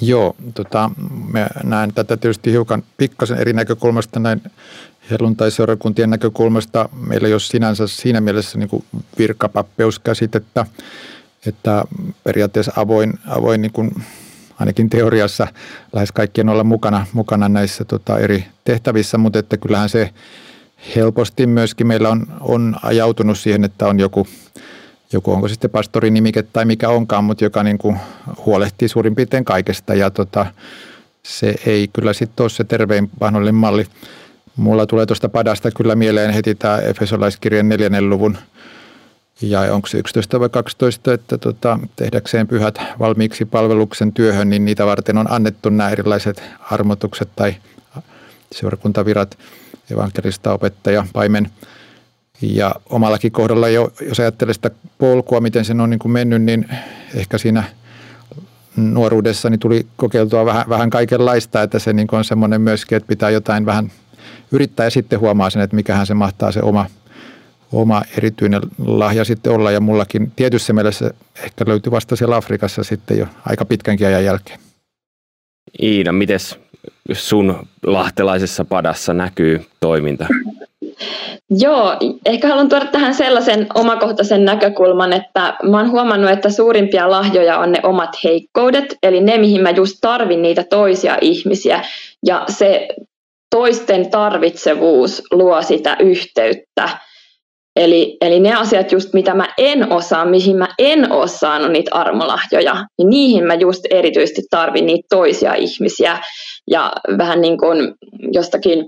Joo, tota, mä näen tätä tietysti hiukan pikkasen eri näkökulmasta näin helluntai-seurakuntien näkökulmasta. Meillä ei ole sinänsä siinä mielessä niin kuin virkapappeuskäsitettä, että periaatteessa avoin, avoin niin kuin ainakin teoriassa lähes kaikkien olla mukana, mukana näissä tota, eri tehtävissä, mutta että kyllähän se helposti myöskin meillä on, on ajautunut siihen, että on joku joku onko sitten pastorin nimike tai mikä onkaan, mutta joka niin kuin huolehtii suurin piirtein kaikesta ja tota, se ei kyllä sitten ole se tervein mahdollinen malli. Mulla tulee tuosta padasta kyllä mieleen heti tämä Efesolaiskirjan neljännen luvun ja onko se 11 vai 12, että tota, tehdäkseen pyhät valmiiksi palveluksen työhön, niin niitä varten on annettu nämä erilaiset armotukset tai seurakuntavirat, evankelista opettaja, paimen – ja omallakin kohdalla jo, jos ajattelee sitä polkua, miten sen on niin kuin mennyt, niin ehkä siinä nuoruudessa niin tuli kokeiltua vähän, vähän kaikenlaista, että se niin kuin on semmoinen myöskin, että pitää jotain vähän yrittää ja sitten huomaa sen, että mikähän se mahtaa se oma, oma erityinen lahja sitten olla. Ja mullakin tietyssä mielessä ehkä löytyi vasta siellä Afrikassa sitten jo aika pitkänkin ajan jälkeen. Iina, miten sun lahtelaisessa padassa näkyy toiminta? Joo, ehkä haluan tuoda tähän sellaisen omakohtaisen näkökulman, että mä oon huomannut, että suurimpia lahjoja on ne omat heikkoudet, eli ne, mihin mä just tarvin niitä toisia ihmisiä. Ja se toisten tarvitsevuus luo sitä yhteyttä. Eli, eli ne asiat just, mitä mä en osaa, mihin mä en ole saanut niitä armolahjoja, niin niihin mä just erityisesti tarvin niitä toisia ihmisiä. Ja vähän niin kuin jostakin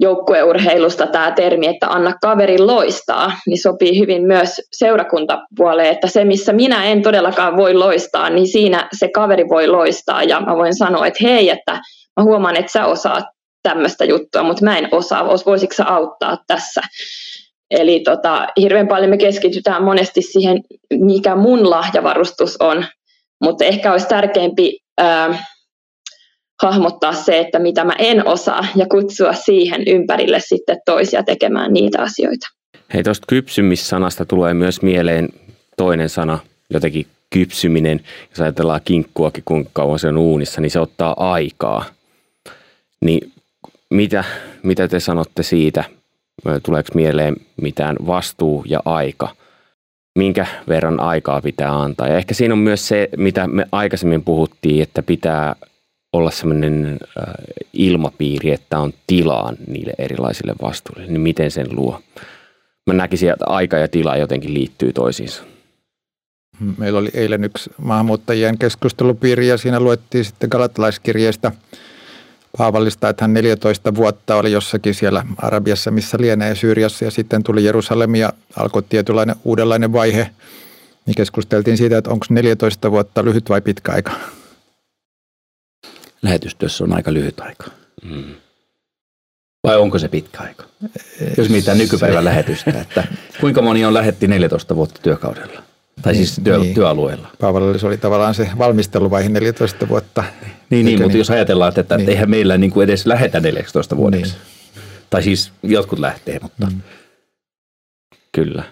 joukkueurheilusta tämä termi, että anna kaverin loistaa, niin sopii hyvin myös seurakuntapuoleen, että se missä minä en todellakaan voi loistaa, niin siinä se kaveri voi loistaa ja mä voin sanoa, että hei, että mä huomaan, että sä osaat tämmöistä juttua, mutta mä en osaa, voisitko sä auttaa tässä? Eli tota, hirveän paljon me keskitytään monesti siihen, mikä mun lahjavarustus on, mutta ehkä olisi tärkeämpi ää, hahmottaa se, että mitä mä en osaa ja kutsua siihen ympärille sitten toisia tekemään niitä asioita. Hei, tuosta kypsymissanasta tulee myös mieleen toinen sana, jotenkin kypsyminen. Jos ajatellaan kinkkuakin, kuinka kauan se on uunissa, niin se ottaa aikaa. Niin mitä, mitä te sanotte siitä? Tuleeko mieleen mitään vastuu ja aika? Minkä verran aikaa pitää antaa? Ja ehkä siinä on myös se, mitä me aikaisemmin puhuttiin, että pitää olla sellainen ilmapiiri, että on tilaa niille erilaisille vastuuille. Niin miten sen luo? Mä näkisin, että aika ja tila jotenkin liittyy toisiinsa. Meillä oli eilen yksi maahanmuuttajien keskustelupiiri ja siinä luettiin sitten galatalaiskirjeestä Paavallista, että hän 14 vuotta oli jossakin siellä Arabiassa, missä lienee Syyriassa ja sitten tuli Jerusalem ja alkoi tietynlainen uudenlainen vaihe. Niin keskusteltiin siitä, että onko 14 vuotta lyhyt vai pitkä aika. Lähetystyössä on aika lyhyt aika. Mm. Vai onko se pitkä aika? Jos mitään nykypäivän lähetystä, että kuinka moni on lähetti 14 vuotta työkaudella? Tai siis työ, niin. työalueella. Paavallis oli tavallaan se valmisteluvaihe 14 vuotta. Niin, niin mutta niin. jos ajatellaan, että, että niin. eihän meillä niin kuin edes lähetä 14 vuodeksi. Niin. Tai siis jotkut lähtee, mutta... Mm. Kyllä.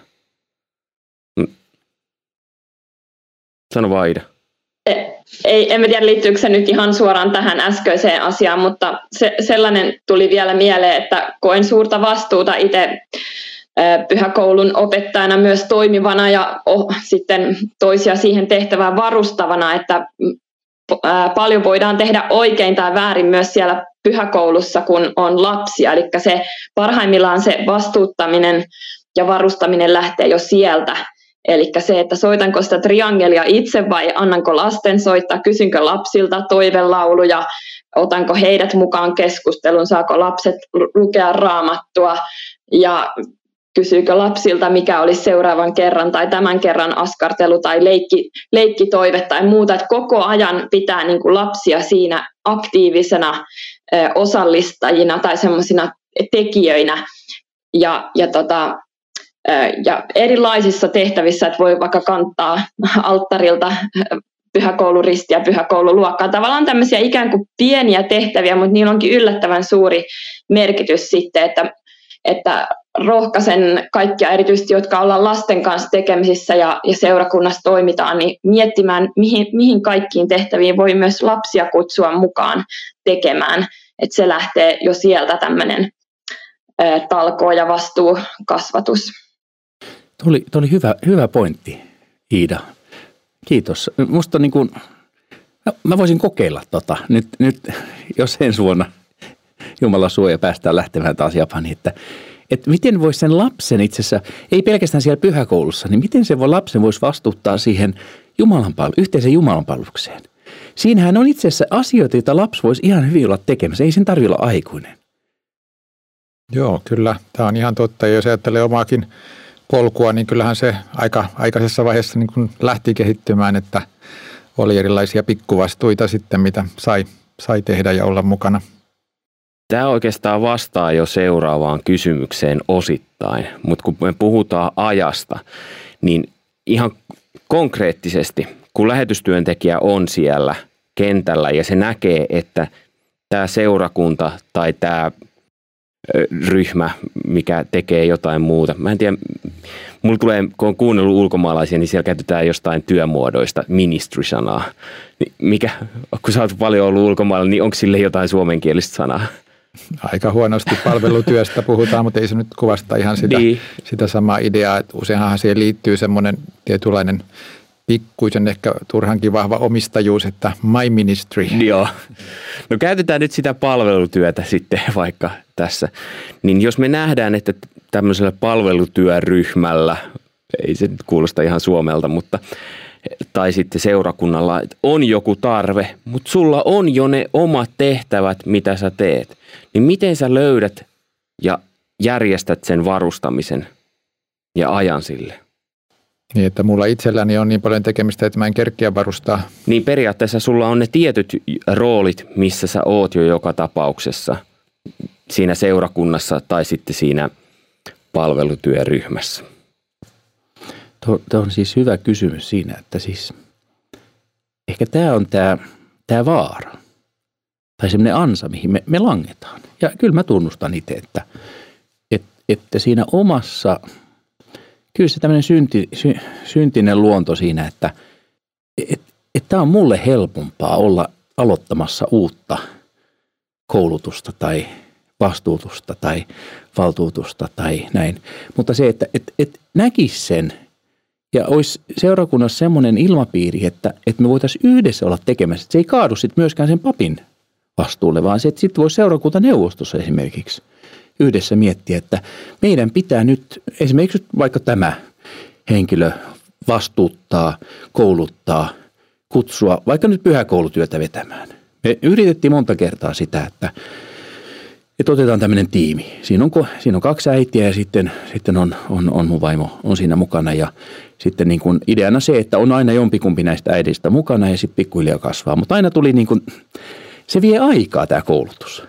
Mm. Sano vaan Ida. E, ei, en tiedä liittyykö se nyt ihan suoraan tähän äskeiseen asiaan, mutta se, sellainen tuli vielä mieleen, että koen suurta vastuuta itse pyhäkoulun opettajana myös toimivana ja sitten toisia siihen tehtävään varustavana, että paljon voidaan tehdä oikein tai väärin myös siellä pyhäkoulussa, kun on lapsia. Eli se parhaimmillaan se vastuuttaminen ja varustaminen lähtee jo sieltä. Eli se, että soitanko sitä triangelia itse vai annanko lasten soittaa, kysynkö lapsilta toivelauluja, otanko heidät mukaan keskusteluun, saako lapset lukea raamattua ja kysyykö lapsilta, mikä olisi seuraavan kerran tai tämän kerran askartelu tai leikki, leikkitoive tai muuta. Että koko ajan pitää niin kuin lapsia siinä aktiivisena osallistajina tai semmoisina tekijöinä. Ja, ja, tota, ja erilaisissa tehtävissä, että voi vaikka kantaa alttarilta pyhäkouluristiä, pyhäkoululuokkaa. Tavallaan tämmöisiä ikään kuin pieniä tehtäviä, mutta niillä onkin yllättävän suuri merkitys sitten, että, että rohkaisen kaikkia erityisesti, jotka ollaan lasten kanssa tekemisissä ja, ja seurakunnassa toimitaan, niin miettimään, mihin, mihin kaikkiin tehtäviin voi myös lapsia kutsua mukaan tekemään. Että se lähtee jo sieltä tämmöinen talkoo- ja vastuukasvatus. Tuo oli, tuo oli hyvä, hyvä pointti, Iida. Kiitos. Musta niin kuin, no, mä voisin kokeilla tota. Nyt, nyt jos ensi vuonna Jumala suoja päästään lähtemään taas Japaniin, että että miten voisi sen lapsen itse asiassa, ei pelkästään siellä pyhäkoulussa, niin miten se voi lapsen voisi vastuuttaa siihen Jumalanpal- yhteiseen Jumalanpalvelukseen. Siinähän on itse asiassa asioita, joita lapsi voisi ihan hyvin olla tekemässä. Ei sen tarvitse olla aikuinen. Joo, kyllä. Tämä on ihan totta. Ja jos ajattelee omaakin polkua, niin kyllähän se aika aikaisessa vaiheessa niin kuin lähti kehittymään, että oli erilaisia pikkuvastuita sitten, mitä sai, sai tehdä ja olla mukana – Tämä oikeastaan vastaa jo seuraavaan kysymykseen osittain, mutta kun me puhutaan ajasta, niin ihan konkreettisesti, kun lähetystyöntekijä on siellä kentällä ja se näkee, että tämä seurakunta tai tämä ryhmä, mikä tekee jotain muuta. Mä en tiedä, mulla tulee, kun on kuunnellut ulkomaalaisia, niin siellä käytetään jostain työmuodoista ministry-sanaa. Mikä, kun sä oot paljon ollut ulkomailla, niin onko sille jotain suomenkielistä sanaa? Aika huonosti palvelutyöstä puhutaan, mutta ei se nyt kuvasta ihan sitä, niin. sitä samaa ideaa, että useinhan siihen liittyy semmoinen tietynlainen pikkuisen ehkä turhankin vahva omistajuus, että my ministry. Joo. No käytetään nyt sitä palvelutyötä sitten vaikka tässä. Niin jos me nähdään, että tämmöisellä palvelutyöryhmällä, ei se nyt kuulosta ihan Suomelta, mutta tai sitten seurakunnalla, että on joku tarve, mutta sulla on jo ne omat tehtävät, mitä sä teet. Niin miten sä löydät ja järjestät sen varustamisen ja ajan sille? Niin, että mulla itselläni on niin paljon tekemistä, että mä en kerkkiä varustaa. Niin periaatteessa sulla on ne tietyt roolit, missä sä oot jo joka tapauksessa. siinä seurakunnassa tai sitten siinä palvelutyöryhmässä? Tuo, tuo on siis hyvä kysymys siinä, että siis ehkä tämä on tämä, tämä vaara tai semmoinen ansa, mihin me, me langetaan. Ja kyllä mä tunnustan itse, että, että, siinä omassa, kyllä se tämmöinen synti, sy, syntinen luonto siinä, että et, et tämä on mulle helpompaa olla aloittamassa uutta koulutusta tai vastuutusta tai valtuutusta tai näin. Mutta se, että et, et näkisi sen ja olisi seurakunnassa semmoinen ilmapiiri, että, että me voitaisiin yhdessä olla tekemässä. Että se ei kaadu sitten myöskään sen papin vastuulle, vaan sitten voisi seurakuntaneuvostossa esimerkiksi yhdessä miettiä, että meidän pitää nyt esimerkiksi vaikka tämä henkilö vastuuttaa, kouluttaa, kutsua vaikka nyt pyhäkoulutyötä vetämään. Me yritettiin monta kertaa sitä, että, että otetaan tämmöinen tiimi. Siinä on, siinä on kaksi äitiä ja sitten, sitten on, on, on mun vaimo on siinä mukana ja sitten niin kuin ideana se, että on aina jompikumpi näistä äidistä mukana ja sitten pikkuhiljaa kasvaa. Mutta aina tuli niin kuin, se vie aikaa tämä koulutus.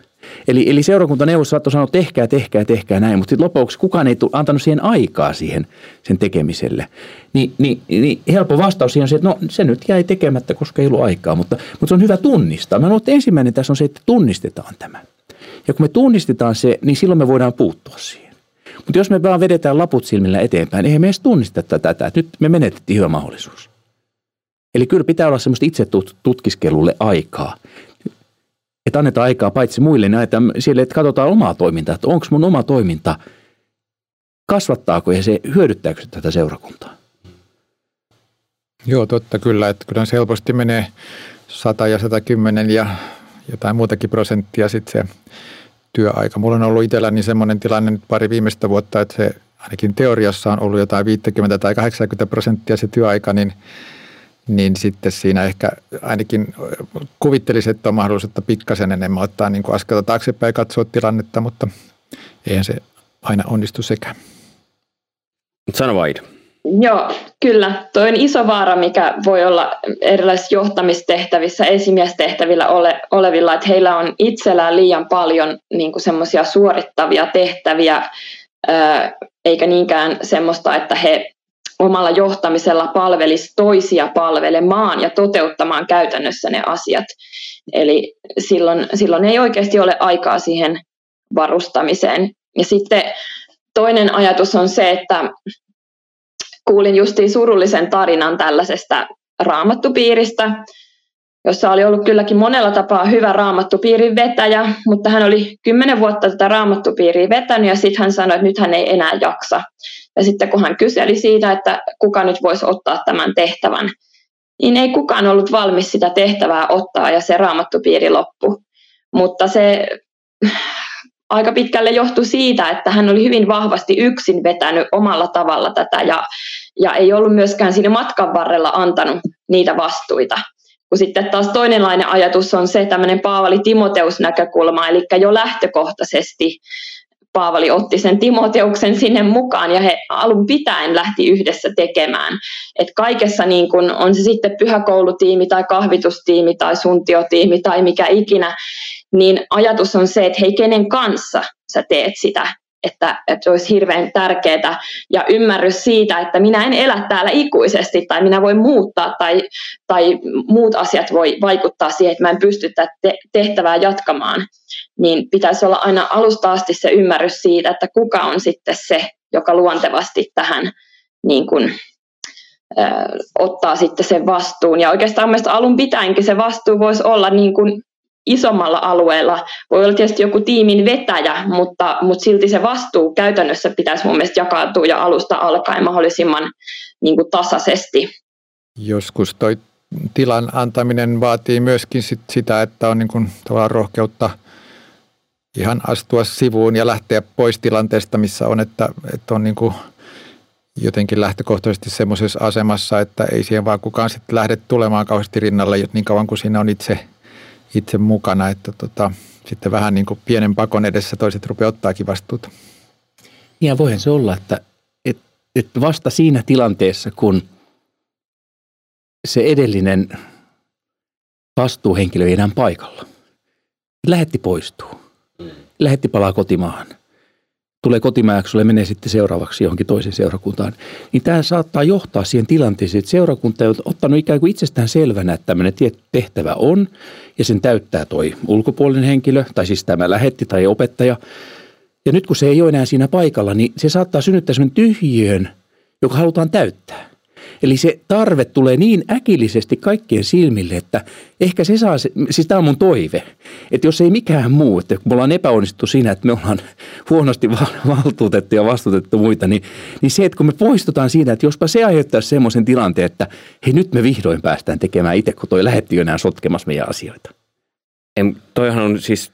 Eli, eli seurakuntaneuvos saattoi sanoa, tehkää, tehkää, tehkää näin, mutta sitten lopuksi kukaan ei tule, antanut siihen aikaa siihen sen tekemiselle. Ni, niin, niin helppo vastaus siihen on se, että no se nyt jäi tekemättä, koska ei ollut aikaa, mutta, mutta se on hyvä tunnistaa. Mä luulen, että ensimmäinen tässä on se, että tunnistetaan tämä. Ja kun me tunnistetaan se, niin silloin me voidaan puuttua siihen. Mutta jos me vaan vedetään laput silmillä eteenpäin, eihän me edes tunnista tätä, että nyt me menetettiin hyvä mahdollisuus. Eli kyllä pitää olla semmoista itse tutkiskelulle aikaa että annetaan aikaa paitsi muille, niin että siellä, että katsotaan omaa toimintaa, että onko mun oma toiminta, kasvattaako ja se hyödyttääkö tätä seurakuntaa? Joo, totta kyllä, että kyllä se helposti menee 100 ja 110 ja jotain muutakin prosenttia sitten se työaika. Mulla on ollut itselläni semmoinen tilanne nyt pari viimeistä vuotta, että se ainakin teoriassa on ollut jotain 50 tai 80 prosenttia se työaika, niin – niin sitten siinä ehkä ainakin kuvittelisi, että on mahdollisuutta pikkasen enemmän ottaa niin kuin askelta taaksepäin ja katsoa tilannetta, mutta eihän se aina onnistu sekään. Sano Vaid. Joo, kyllä. Tuo on iso vaara, mikä voi olla erilaisissa johtamistehtävissä, esimiestehtävillä ole, olevilla, että heillä on itsellään liian paljon niin semmoisia suorittavia tehtäviä, eikä niinkään semmoista, että he omalla johtamisella palvelisi toisia palvelemaan ja toteuttamaan käytännössä ne asiat. Eli silloin, silloin ei oikeasti ole aikaa siihen varustamiseen. Ja sitten toinen ajatus on se, että kuulin justiin surullisen tarinan tällaisesta raamattupiiristä, jossa oli ollut kylläkin monella tapaa hyvä raamattupiirin vetäjä, mutta hän oli kymmenen vuotta tätä raamattupiiriä vetänyt ja sitten hän sanoi, että nyt hän ei enää jaksa. Ja sitten kun hän kyseli siitä, että kuka nyt voisi ottaa tämän tehtävän, niin ei kukaan ollut valmis sitä tehtävää ottaa ja se raamattupiiri loppu. Mutta se aika pitkälle johtui siitä, että hän oli hyvin vahvasti yksin vetänyt omalla tavalla tätä ja, ja ei ollut myöskään siinä matkan varrella antanut niitä vastuita. Kun sitten taas toinenlainen ajatus on se tämmöinen Paavali Timoteus-näkökulma, eli jo lähtökohtaisesti Paavali otti sen Timoteuksen sinne mukaan ja he alun pitäen lähti yhdessä tekemään. Et kaikessa niin kun on se sitten pyhäkoulutiimi tai kahvitustiimi tai suntiotiimi tai mikä ikinä, niin ajatus on se, että hei kenen kanssa sä teet sitä että, että se olisi hirveän tärkeää ja ymmärrys siitä, että minä en elä täällä ikuisesti tai minä voin muuttaa tai, tai muut asiat voi vaikuttaa siihen, että mä en pysty tätä tehtävää jatkamaan, niin pitäisi olla aina alusta asti se ymmärrys siitä, että kuka on sitten se, joka luontevasti tähän niin kuin, ö, ottaa sitten sen vastuun. Ja oikeastaan mielestäni alun pitäenkin se vastuu voisi olla niin kuin isommalla alueella. Voi olla tietysti joku tiimin vetäjä, mutta, mutta silti se vastuu käytännössä pitäisi mun mielestä jakautua ja alusta alkaen mahdollisimman niin kuin tasaisesti. Joskus toi tilan antaminen vaatii myöskin sit sitä, että on niin kuin tavallaan rohkeutta ihan astua sivuun ja lähteä pois tilanteesta, missä on, että, että on niin kuin jotenkin lähtökohtaisesti semmoisessa asemassa, että ei siihen vaan kukaan sitten lähde tulemaan kauheasti rinnalle niin kauan kuin siinä on itse – itse mukana, että tota, sitten vähän niin kuin pienen pakon edessä toiset rupeaa ottaakin vastuuta. Ja voihan se olla, että, että, että vasta siinä tilanteessa, kun se edellinen vastuuhenkilö ei enää paikalla, lähetti poistuu. lähetti palaa kotimaahan. Tulee kotimaajaksi, sulle menee sitten seuraavaksi johonkin toiseen seurakuntaan. Niin tämä saattaa johtaa siihen tilanteeseen, että seurakunta on ottanut ikään kuin itsestään selvänä, että tämmöinen tietty tehtävä on. Ja sen täyttää toi ulkopuolinen henkilö, tai siis tämä lähetti tai opettaja. Ja nyt kun se ei ole enää siinä paikalla, niin se saattaa synnyttää semmoinen tyhjiön, joka halutaan täyttää. Eli se tarve tulee niin äkillisesti kaikkien silmille, että ehkä se saa, siis tämä on mun toive, että jos ei mikään muu, että me ollaan epäonnistuttu siinä, että me ollaan huonosti valtuutettu ja vastuutettu muita, niin, niin se, että kun me poistutaan siitä, että jospa se aiheuttaa semmoisen tilanteen, että hei nyt me vihdoin päästään tekemään itse, kun toi lähetti enää sotkemassa meidän asioita. En, toihan on siis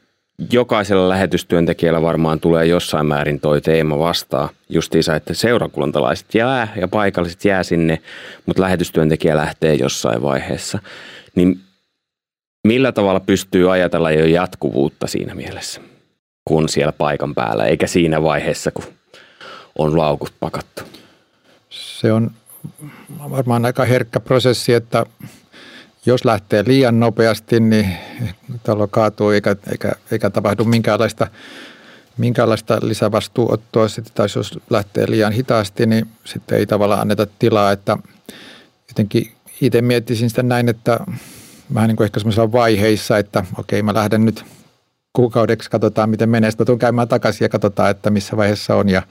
jokaisella lähetystyöntekijällä varmaan tulee jossain määrin toi teema vastaan. Justiinsa, että seurakuntalaiset jää ja paikalliset jää sinne, mutta lähetystyöntekijä lähtee jossain vaiheessa. Niin millä tavalla pystyy ajatella jo jatkuvuutta siinä mielessä, kun siellä paikan päällä, eikä siinä vaiheessa, kun on laukut pakattu? Se on varmaan aika herkkä prosessi, että jos lähtee liian nopeasti, niin talo kaatuu eikä, eikä, eikä tapahdu minkäänlaista, minkäänlaista lisävastuuottoa. Sitten taas jos lähtee liian hitaasti, niin sitten ei tavallaan anneta tilaa. Että jotenkin itse miettisin sitä näin, että vähän niin kuin ehkä semmoisella vaiheissa, että okei mä lähden nyt kuukaudeksi, katsotaan miten menee. Sitten tuun käymään takaisin ja katsotaan, että missä vaiheessa on ja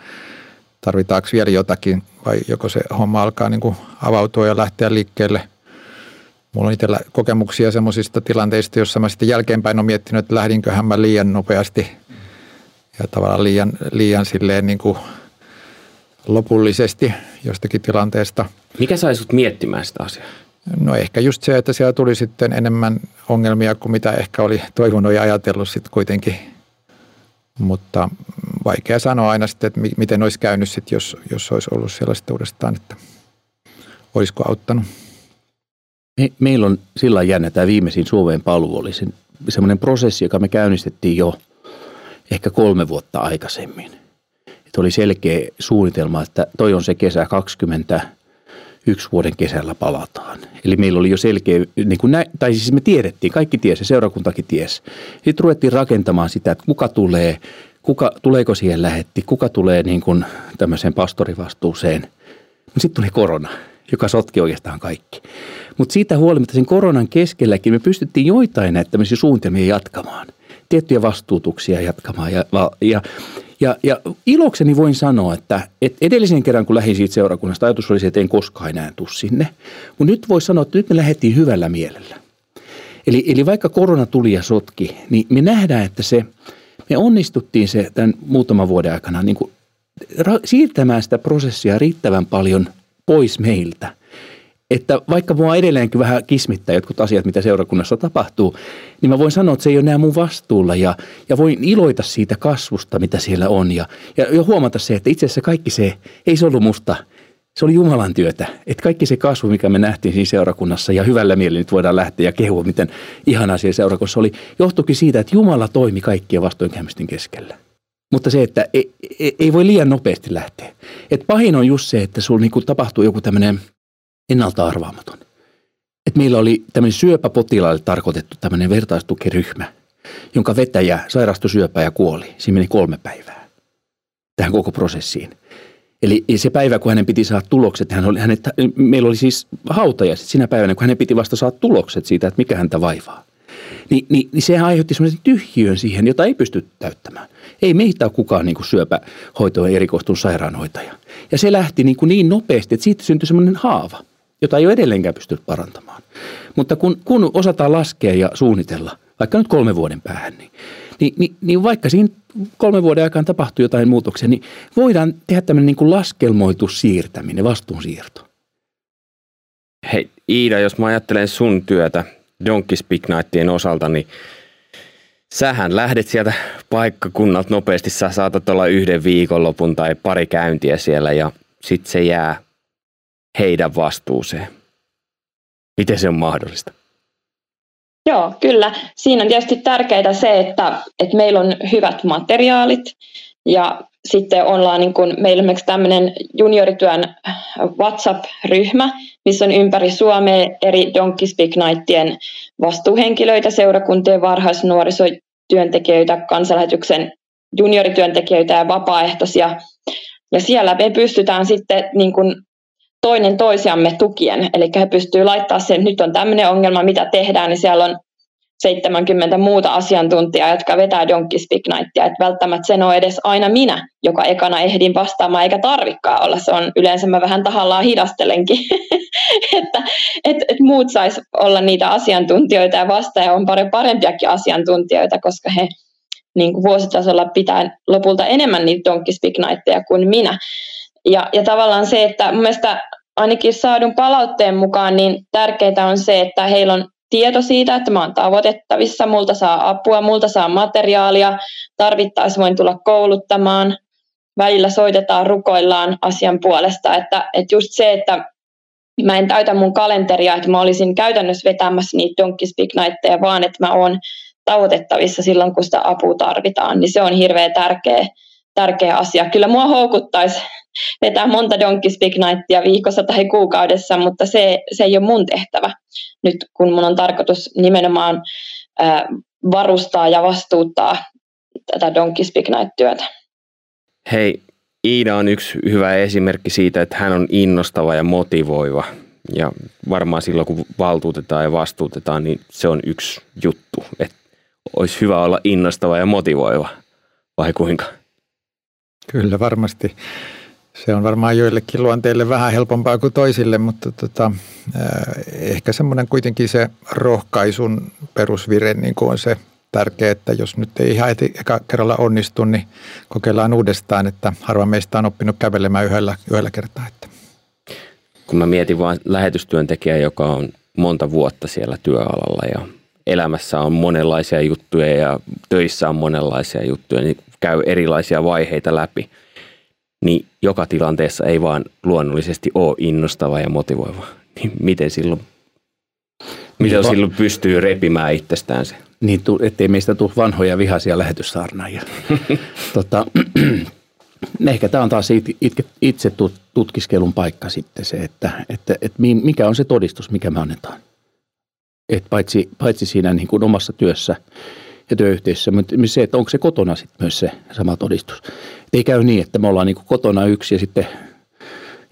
tarvitaanko vielä jotakin vai joko se homma alkaa niin kuin avautua ja lähteä liikkeelle – Mulla on itsellä kokemuksia semmoisista tilanteista, jossa mä sitten jälkeenpäin olen miettinyt, että lähdinköhän mä liian nopeasti ja tavallaan liian, liian silleen niin kuin lopullisesti jostakin tilanteesta. Mikä sai sut miettimään sitä asiaa? No ehkä just se, että siellä tuli sitten enemmän ongelmia kuin mitä ehkä oli toivonut ja ajatellut sitten kuitenkin. Mutta vaikea sanoa aina sitten, että miten olisi käynyt sitten, jos, jos olisi ollut sellaista uudestaan, että olisiko auttanut. Me, meillä on sillä jännä tämä viimeisin Suomeen paluu oli se, semmoinen prosessi, joka me käynnistettiin jo ehkä kolme vuotta aikaisemmin. Et oli selkeä suunnitelma, että toi on se kesä 20, yksi vuoden kesällä palataan. Eli meillä oli jo selkeä, niin kuin nä, tai siis me tiedettiin, kaikki tiesi, seurakuntakin tiesi. Sitten ruvettiin rakentamaan sitä, että kuka tulee, kuka, tuleeko siihen lähetti, kuka tulee niin kuin tämmöiseen pastorivastuuseen. Sitten tuli korona, joka sotki oikeastaan kaikki. Mutta siitä huolimatta sen koronan keskelläkin me pystyttiin joitain näitä tämmöisiä suunnitelmia jatkamaan. Tiettyjä vastuutuksia jatkamaan. Ja, ja, ja, ja ilokseni voin sanoa, että, että edellisen kerran kun lähdin siitä seurakunnasta, ajatus oli se, että en koskaan enää tule sinne. Mutta nyt voi sanoa, että nyt me lähdettiin hyvällä mielellä. Eli, eli vaikka korona tuli ja sotki, niin me nähdään, että se, me onnistuttiin se tämän muutaman vuoden aikana niin kuin siirtämään sitä prosessia riittävän paljon pois meiltä – että vaikka mua edelleenkin vähän kismittää jotkut asiat, mitä seurakunnassa tapahtuu, niin mä voin sanoa, että se ei ole enää mun vastuulla ja, ja voin iloita siitä kasvusta, mitä siellä on ja, ja, ja huomata se, että itse asiassa kaikki se, ei se ollut musta, se oli Jumalan työtä. Että kaikki se kasvu, mikä me nähtiin siinä seurakunnassa ja hyvällä mielellä nyt voidaan lähteä ja kehua, miten ihana siellä seurakunnassa oli, johtuikin siitä, että Jumala toimi kaikkien vastoinkäymisten keskellä. Mutta se, että ei, ei, ei voi liian nopeasti lähteä. Et pahin on just se, että sulla niinku tapahtuu joku tämmöinen – ennalta arvaamaton. Et meillä oli tämmöinen syöpäpotilaille tarkoitettu tämmöinen vertaistukiryhmä, jonka vetäjä sairastui syöpää ja kuoli. Siinä meni kolme päivää tähän koko prosessiin. Eli se päivä, kun hänen piti saada tulokset, hän oli, hänet, meillä oli siis hautajaiset sinä päivänä, kun hänen piti vasta saada tulokset siitä, että mikä häntä vaivaa. Ni, niin, niin se aiheutti semmoisen tyhjiön siihen, jota ei pysty täyttämään. Ei meitä ole kukaan niin kuin syöpähoitoon erikoistunut sairaanhoitaja. Ja se lähti niin, kuin niin nopeasti, että siitä syntyi semmoinen haava – jota ei ole edelleenkään pystynyt parantamaan. Mutta kun, kun osataan laskea ja suunnitella, vaikka nyt kolme vuoden päähän, niin, niin, niin, niin vaikka siinä kolmen vuoden aikaan tapahtuu jotain muutoksia, niin voidaan tehdä tämmöinen niin kuin laskelmoitussiirtäminen, vastuunsiirto. Hei Iida, jos mä ajattelen sun työtä Donkey Speak Nightien osalta, niin sähän lähdet sieltä paikkakunnalta nopeasti, sä saatat olla yhden viikonlopun tai pari käyntiä siellä ja sitten se jää heidän vastuuseen. Miten se on mahdollista? Joo, kyllä. Siinä on tietysti tärkeää se, että, että meillä on hyvät materiaalit ja sitten ollaan niin kuin, meillä on tämmöinen juniorityön WhatsApp-ryhmä, missä on ympäri Suomea eri Donkey Speak Nightien vastuuhenkilöitä, seurakuntien varhaisnuorisotyöntekijöitä, kansanlähetyksen juniorityöntekijöitä ja vapaaehtoisia. Ja siellä me pystytään sitten niin kuin toinen toisiamme tukien. Eli he pystyvät laittamaan sen, nyt on tämmöinen ongelma, mitä tehdään, niin siellä on 70 muuta asiantuntijaa, jotka vetää Donkey Speak Nightia. Että välttämättä sen on edes aina minä, joka ekana ehdin vastaamaan, eikä tarvikaan olla. Se on yleensä mä vähän tahallaan hidastelenkin, että et, et muut sais olla niitä asiantuntijoita ja vastaaja on paljon parempiakin asiantuntijoita, koska he niin kuin vuositasolla pitää lopulta enemmän niitä Donkey Speak Nightteja kuin minä. Ja, ja tavallaan se, että mun mielestä ainakin saadun palautteen mukaan niin tärkeää on se, että heillä on tieto siitä, että mä oon tavoitettavissa, multa saa apua, multa saa materiaalia, tarvittaessa voin tulla kouluttamaan, välillä soitetaan, rukoillaan asian puolesta, että, että just se, että mä en täytä mun kalenteria, että mä olisin käytännössä vetämässä niitä Donkey Speak Nightteja, vaan että mä oon tavoitettavissa silloin, kun sitä apua tarvitaan, niin se on hirveän tärkeä, tärkeä asia. Kyllä mua houkuttaisi vetää monta Donkey Speak Nightia viikossa tai kuukaudessa, mutta se, se ei ole mun tehtävä nyt, kun mun on tarkoitus nimenomaan ää, varustaa ja vastuuttaa tätä Donkey Speak Night-työtä. Hei, Iida on yksi hyvä esimerkki siitä, että hän on innostava ja motivoiva. Ja varmaan silloin, kun valtuutetaan ja vastuutetaan, niin se on yksi juttu, että olisi hyvä olla innostava ja motivoiva, vai kuinka? Kyllä varmasti. Se on varmaan joillekin luonteille vähän helpompaa kuin toisille, mutta tota, ehkä semmoinen kuitenkin se rohkaisun perusvire niin kuin on se tärkeä, että jos nyt ei ihan eka kerralla onnistu, niin kokeillaan uudestaan, että harva meistä on oppinut kävelemään yhdellä, yhdellä kertaa. Että. Kun mä mietin vain lähetystyöntekijää, joka on monta vuotta siellä työalalla ja elämässä on monenlaisia juttuja ja töissä on monenlaisia juttuja, niin käy erilaisia vaiheita läpi, niin joka tilanteessa ei vaan luonnollisesti ole innostava ja motivoiva. Niin miten silloin, miten niin, silloin pystyy repimään itsestään se? Niin, ettei meistä tule vanhoja vihaisia lähetyssaarnaajia. tota, ehkä tämä on taas itse tutkiskelun paikka sitten se, että, että, että mikä on se todistus, mikä me annetaan. Et paitsi, paitsi siinä niin kuin omassa työssä ja työyhteisössä, mutta se, että onko se kotona sitten myös se sama todistus. Et ei käy niin, että me ollaan niin kuin kotona yksi ja sitten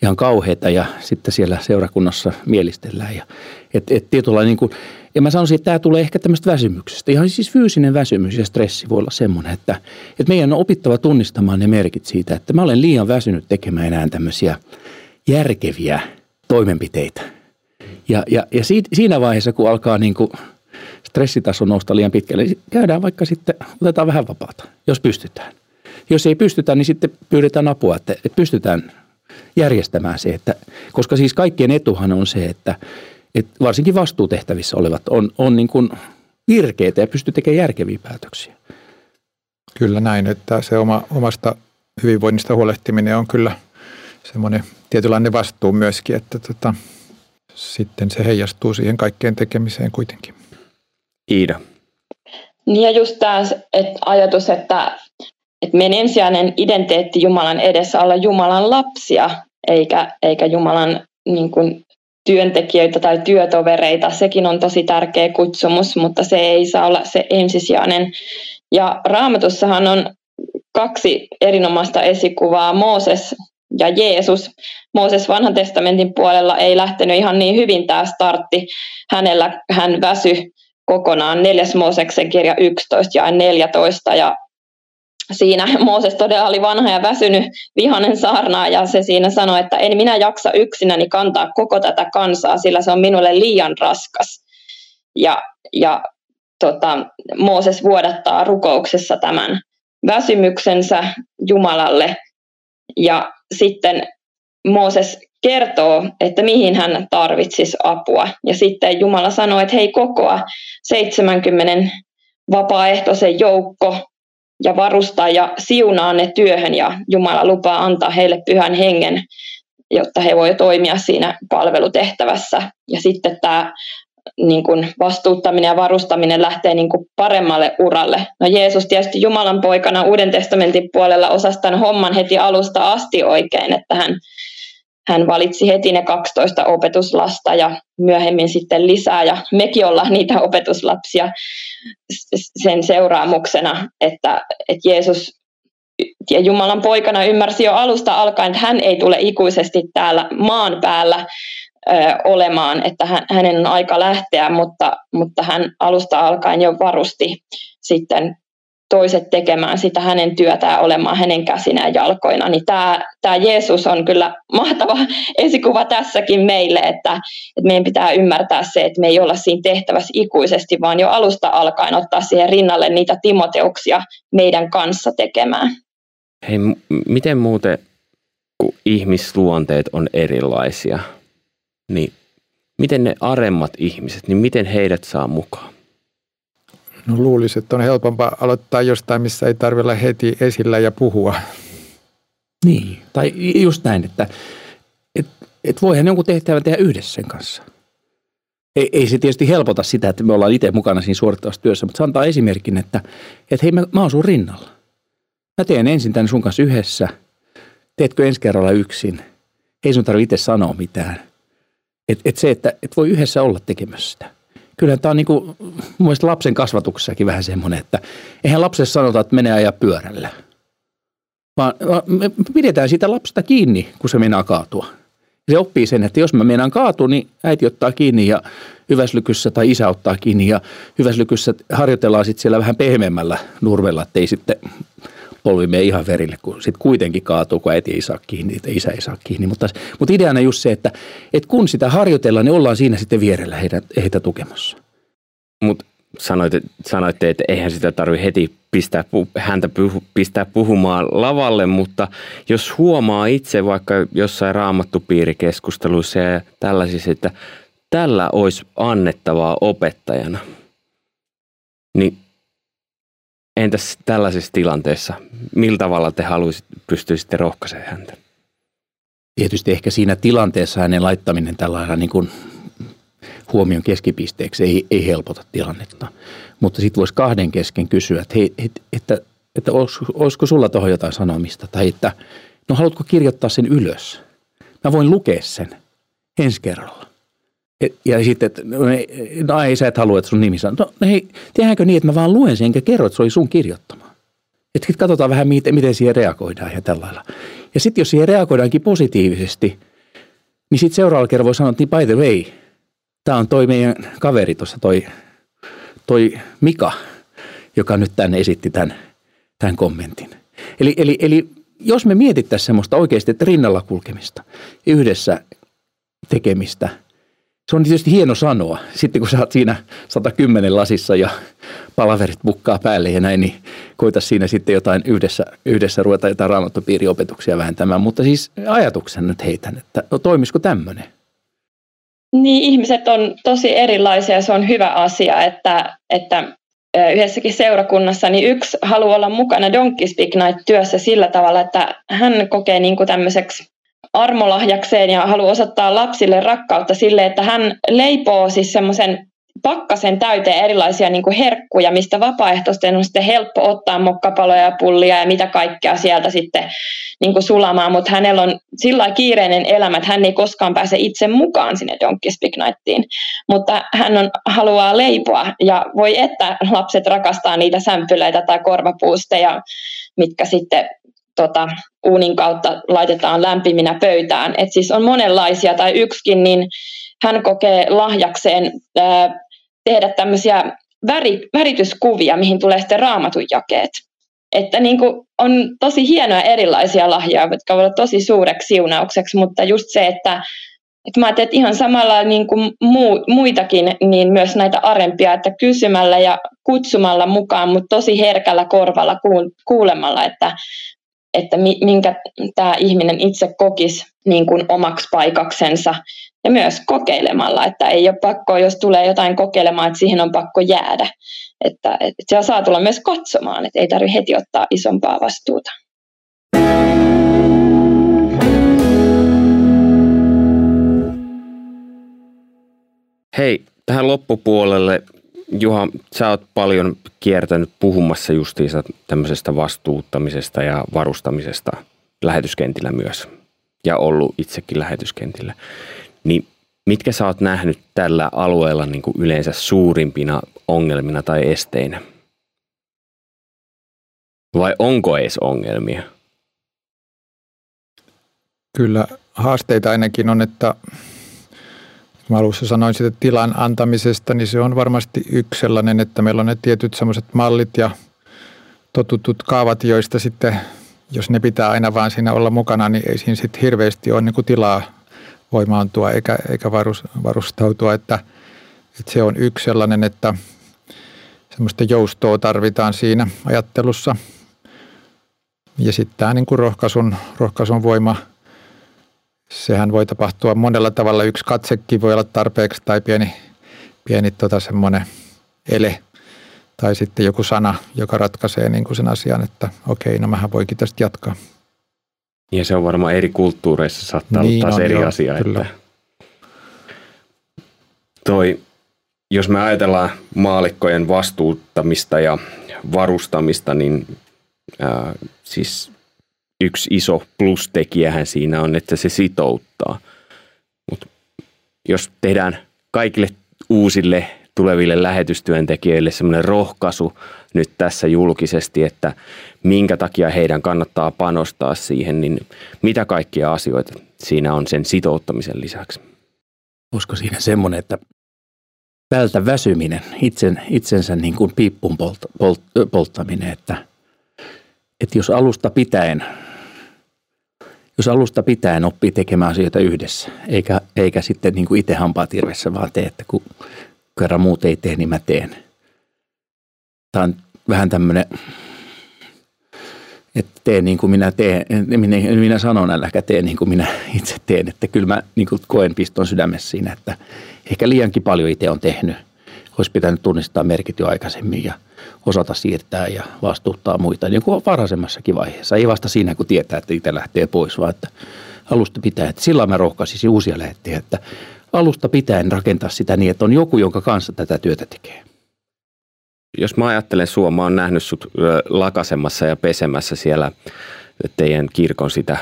ihan kauheita ja sitten siellä seurakunnassa mielistellään. Ja, et, et tietyllä niin kuin, ja mä sanoisin, että tämä tulee ehkä tämmöistä väsymyksestä. Ihan siis fyysinen väsymys ja stressi voi olla semmoinen, että, että meidän on opittava tunnistamaan ne merkit siitä, että mä olen liian väsynyt tekemään enää tämmöisiä järkeviä toimenpiteitä – ja, ja, ja siinä vaiheessa, kun alkaa niin kuin stressitaso nousta liian pitkälle, niin käydään vaikka sitten, otetaan vähän vapaata, jos pystytään. Jos ei pystytä, niin sitten pyydetään apua, että, että pystytään järjestämään se, että, koska siis kaikkien etuhan on se, että, että varsinkin vastuutehtävissä olevat on, on niin kuin virkeitä ja pystyy tekemään järkeviä päätöksiä. Kyllä näin, että se oma, omasta hyvinvoinnista huolehtiminen on kyllä semmoinen tietynlainen vastuu myöskin, että tota, sitten se heijastuu siihen kaikkeen tekemiseen kuitenkin. Iida. Niin ja just tämä että ajatus, että, että meidän ensisijainen identiteetti Jumalan edessä olla Jumalan lapsia, eikä, eikä Jumalan niin kuin, työntekijöitä tai työtovereita. Sekin on tosi tärkeä kutsumus, mutta se ei saa olla se ensisijainen. Ja raamatussahan on kaksi erinomaista esikuvaa. Mooses ja Jeesus. Mooses vanhan testamentin puolella ei lähtenyt ihan niin hyvin tämä startti. Hänellä hän väsy kokonaan. Neljäs Mooseksen kirja 11 ja 14 ja siinä Mooses todella oli vanha ja väsynyt vihanen saarnaa ja se siinä sanoi, että en minä jaksa yksinäni kantaa koko tätä kansaa, sillä se on minulle liian raskas. Ja, ja tota, Mooses vuodattaa rukouksessa tämän väsymyksensä Jumalalle ja sitten Mooses kertoo, että mihin hän tarvitsisi apua. Ja sitten Jumala sanoo, että hei kokoa 70 vapaaehtoisen joukko ja varustaa ja siunaa ne työhön ja Jumala lupaa antaa heille pyhän hengen, jotta he voivat toimia siinä palvelutehtävässä. Ja sitten tämä niin kuin vastuuttaminen ja varustaminen lähtee niin kuin paremmalle uralle. No Jeesus tietysti Jumalan poikana Uuden testamentin puolella osasi tämän homman heti alusta asti oikein, että hän, hän valitsi heti ne 12 opetuslasta ja myöhemmin sitten lisää ja mekin ollaan niitä opetuslapsia sen seuraamuksena, että, että Jeesus ja Jumalan poikana ymmärsi jo alusta alkaen, että hän ei tule ikuisesti täällä maan päällä olemaan, että hän, hänen on aika lähteä, mutta, mutta hän alusta alkaen jo varusti sitten toiset tekemään sitä hänen työtään olemaan hänen käsinään ja jalkoina. Niin tämä, tämä Jeesus on kyllä mahtava esikuva tässäkin meille, että, että meidän pitää ymmärtää se, että me ei olla siinä tehtävässä ikuisesti, vaan jo alusta alkaen ottaa siihen rinnalle niitä timoteuksia meidän kanssa tekemään. Hei, miten muuten, kun ihmisluonteet on erilaisia, niin miten ne aremmat ihmiset, niin miten heidät saa mukaan? No luulisin, että on helpompaa aloittaa jostain, missä ei tarvitse olla heti esillä ja puhua. Niin, tai just näin, että et, et voihan jonkun tehtävän tehdä yhdessä sen kanssa. Ei, ei se tietysti helpota sitä, että me ollaan itse mukana siinä suorittavassa työssä, mutta se antaa esimerkin, että, että hei mä, mä oon sun rinnalla. Mä teen ensin tämän sun kanssa yhdessä. Teetkö ensi kerralla yksin? Ei sun tarvitse itse sanoa mitään. Et, et se, että et voi yhdessä olla tekemässä sitä kyllä tämä on niin kuin, mun lapsen kasvatuksessakin vähän semmoinen, että eihän lapselle sanota, että menee ajaa pyörällä. Vaan me pidetään siitä lapsesta kiinni, kun se meinaa kaatua. Se oppii sen, että jos mä meinaan kaatua, niin äiti ottaa kiinni ja hyväslykyssä tai isä ottaa kiinni ja hyväslykyssä harjoitellaan sitten siellä vähän pehmeämmällä nurmella, että ei sitten polvi mene ihan verille, kun sitten kuitenkin kaatuu, kun äiti ei saa kiinni, isä ei saa kiinni. Mutta, mutta ideana just se, että, että kun sitä harjoitellaan, niin ollaan siinä sitten vierellä heitä, heitä tukemassa. Mutta sanoitte, sanoitte, että eihän sitä tarvitse heti pistää, häntä pistää puhumaan lavalle, mutta jos huomaa itse vaikka jossain raamattupiirikeskusteluissa ja tällaisissa, että tällä olisi annettavaa opettajana, niin Entäs tällaisessa tilanteessa, millä tavalla te haluaisit, pystyisitte rohkaisemaan häntä? Tietysti ehkä siinä tilanteessa hänen laittaminen tällainen niin kuin huomion keskipisteeksi ei, ei helpota tilannetta. Mutta sitten voisi kahden kesken kysyä, että, hei, että, että, että olisiko, olisiko sulla tuohon jotain sanomista? Tai että no haluatko kirjoittaa sen ylös? Mä voin lukea sen ensi kerralla. Ja sitten, että no, no ei sä et halua, että sun nimi sanoo. No, hei, tehdäänkö niin, että mä vaan luen sen enkä kerro, että se oli sun kirjoittama. Että sitten katsotaan vähän, miten, miten siihen reagoidaan ja tällä lailla. Ja sitten jos siihen reagoidaankin positiivisesti, niin sitten seuraavalla kerralla voi sanoa, että niin by the way, tämä on toi meidän kaveri tuossa, toi, toi Mika, joka nyt tänne esitti tämän, tämän kommentin. Eli, eli, eli jos me mietittäisiin semmoista oikeasti, että rinnalla kulkemista, yhdessä tekemistä – se on tietysti hieno sanoa. Sitten kun sä oot siinä 110 lasissa ja palaverit bukkaa päälle ja näin, niin koita siinä sitten jotain yhdessä, yhdessä ruveta jotain raamattopiiriopetuksia vähentämään. Mutta siis ajatuksen nyt heitän, että no, toimisiko tämmöinen? Niin, ihmiset on tosi erilaisia se on hyvä asia, että, että yhdessäkin seurakunnassa, niin yksi haluaa olla mukana Donkey Speak Night-työssä sillä tavalla, että hän kokee niin kuin tämmöiseksi armolahjakseen ja haluaa osoittaa lapsille rakkautta sille, että hän leipoo siis semmoisen pakkasen täyteen erilaisia niin kuin herkkuja, mistä vapaaehtoisten on sitten helppo ottaa mokkapaloja ja pullia ja mitä kaikkea sieltä sitten niin kuin sulamaan, mutta hänellä on sillä kiireinen elämä, että hän ei koskaan pääse itse mukaan sinne Donkey Speak Nightiin, mutta hän on, haluaa leipoa ja voi että lapset rakastaa niitä sämpylöitä tai korvapuusteja, mitkä sitten tota, uunin kautta laitetaan lämpiminä pöytään. Et siis on monenlaisia, tai yksikin, niin hän kokee lahjakseen ää, tehdä tämmöisiä väri, värityskuvia, mihin tulee sitten raamatun jakeet. Että niin kuin on tosi hienoja erilaisia lahjoja, jotka voivat olla tosi suureksi siunaukseksi, mutta just se, että, että mä ajattelin, että ihan samalla niin kuin muu, muitakin, niin myös näitä arempia, että kysymällä ja kutsumalla mukaan, mutta tosi herkällä korvalla kuulemalla, että että minkä tämä ihminen itse kokisi niin kuin omaksi paikaksensa ja myös kokeilemalla, että ei ole pakko, jos tulee jotain kokeilemaan, että siihen on pakko jäädä. Että, että siellä saa tulla myös katsomaan, että ei tarvitse heti ottaa isompaa vastuuta. Hei, tähän loppupuolelle Juha, sä oot paljon kiertänyt puhumassa justiinsa tämmöisestä vastuuttamisesta ja varustamisesta lähetyskentillä myös ja ollut itsekin lähetyskentillä. Niin mitkä sä oot nähnyt tällä alueella niin kuin yleensä suurimpina ongelmina tai esteinä? Vai onko edes ongelmia? Kyllä haasteita ainakin on, että mä alussa sanoin sitä tilan antamisesta, niin se on varmasti yksi sellainen, että meillä on ne tietyt semmoiset mallit ja totutut kaavat, joista sitten, jos ne pitää aina vaan siinä olla mukana, niin ei siinä sitten hirveästi ole niin kuin tilaa voimaantua eikä, eikä varustautua, että, että se on yksi sellainen, että semmoista joustoa tarvitaan siinä ajattelussa. Ja sitten tämä niin kuin rohkaisun, rohkaisun voima – sehän voi tapahtua monella tavalla. Yksi katsekin voi olla tarpeeksi tai pieni, pieni tota semmoinen ele tai sitten joku sana, joka ratkaisee niin kuin sen asian, että okei, no mähän voikin tästä jatkaa. Ja se on varmaan eri kulttuureissa saattaa niin olla taas on, eri joo, asia. Kyllä. Että toi, jos me ajatellaan maalikkojen vastuuttamista ja varustamista, niin ää, siis yksi iso plustekijähän siinä on, että se sitouttaa. Mutta jos tehdään kaikille uusille tuleville lähetystyöntekijöille semmoinen rohkaisu nyt tässä julkisesti, että minkä takia heidän kannattaa panostaa siihen, niin mitä kaikkia asioita siinä on sen sitouttamisen lisäksi? Usko siinä semmoinen, että tältä väsyminen, itsen, itsensä niin kuin piippun polt, polt, polttaminen, että, että jos alusta pitäen jos alusta pitäen oppii tekemään asioita yhdessä, eikä, eikä sitten niin kuin itse hampaa tirvessä vaan tee, että kun kerran muut ei tee, niin mä teen. Tämä on vähän tämmöinen, että tee niin kuin minä teen, minä, minä sanon, äläkä tee niin kuin minä itse teen. Että kyllä mä niin kuin koen piston sydämessä siinä, että ehkä liiankin paljon itse on tehnyt. Olisi pitänyt tunnistaa merkit jo aikaisemmin ja – osata siirtää ja vastuuttaa muita niin kuin varhaisemmassakin vaiheessa. Ei vasta siinä, kun tietää, että itse lähtee pois, vaan että alusta pitää. Että silloin mä rohkaisisin uusia lähettiä, että alusta pitäen rakentaa sitä niin, että on joku, jonka kanssa tätä työtä tekee. Jos mä ajattelen sua, mä oon nähnyt sut lakasemassa ja pesemässä siellä teidän kirkon sitä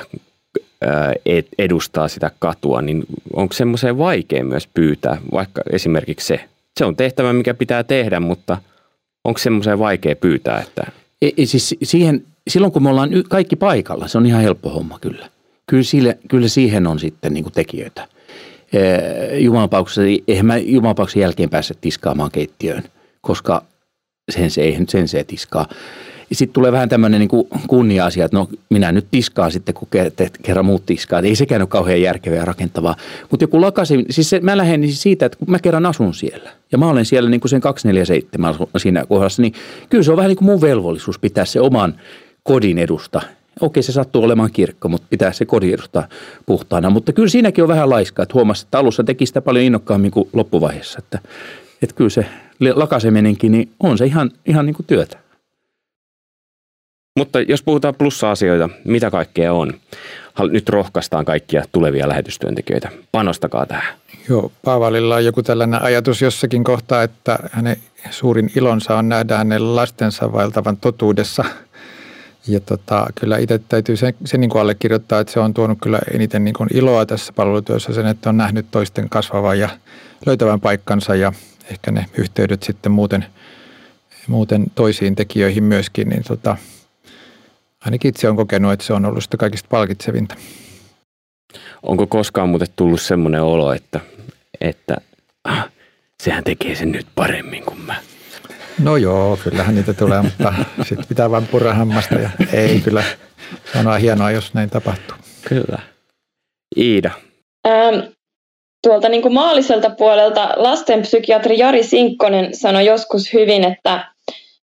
edustaa sitä katua, niin onko semmoiseen vaikea myös pyytää, vaikka esimerkiksi se, se on tehtävä, mikä pitää tehdä, mutta – Onko semmoiseen vaikea pyytää? Että... Ei, e, siis siihen, silloin kun me ollaan kaikki paikalla, se on ihan helppo homma kyllä. Kyllä, sille, kyllä siihen on sitten niin kuin tekijöitä. Jumalapauksessa, eihän mä Jumalapauksen jälkeen pääse tiskaamaan keittiöön, koska sen se ei sen se tiskaa. Sitten tulee vähän tämmöinen niin kunnia-asia, että no minä nyt tiskaan sitten, kun kerran muut tiskaa. Ei sekään ole kauhean järkevää ja rakentavaa. Mutta joku lakasi, siis se, mä lähden siitä, että kun mä kerran asun siellä ja mä olen siellä niin kuin sen 247 siinä kohdassa, niin kyllä se on vähän niin kuin mun velvollisuus pitää se oman kodin edusta Okei, se sattuu olemaan kirkko, mutta pitää se kodin edusta puhtaana. Mutta kyllä siinäkin on vähän laiskaa, että huomasi, että alussa teki sitä paljon innokkaammin kuin loppuvaiheessa. Että, että kyllä se lakaseminenkin, niin on se ihan, ihan niin kuin työtä. Mutta jos puhutaan plussa-asioita, mitä kaikkea on? Nyt rohkaistaan kaikkia tulevia lähetystyöntekijöitä. Panostakaa tähän. Joo, Paavalilla on joku tällainen ajatus jossakin kohtaa, että hänen suurin ilonsa on nähdä hänen lastensa vaeltavan totuudessa. Ja tota, kyllä itse täytyy se, se niin kuin allekirjoittaa, että se on tuonut kyllä eniten niin kuin iloa tässä palvelutyössä sen, että on nähnyt toisten kasvavan ja löytävän paikkansa ja ehkä ne yhteydet sitten muuten, muuten toisiin tekijöihin myöskin, niin tota, ainakin itse olen kokenut, että se on ollut sitä kaikista palkitsevinta. Onko koskaan muuten tullut semmoinen olo, että, että ah, sehän tekee sen nyt paremmin kuin mä? No joo, kyllähän niitä tulee, mutta sitten pitää vain purra hammasta ja ei kyllä. Se on hienoa, jos näin tapahtuu. Kyllä. Iida. Ähm, tuolta niin kuin maalliselta puolelta lastenpsykiatri Jari Sinkkonen sanoi joskus hyvin, että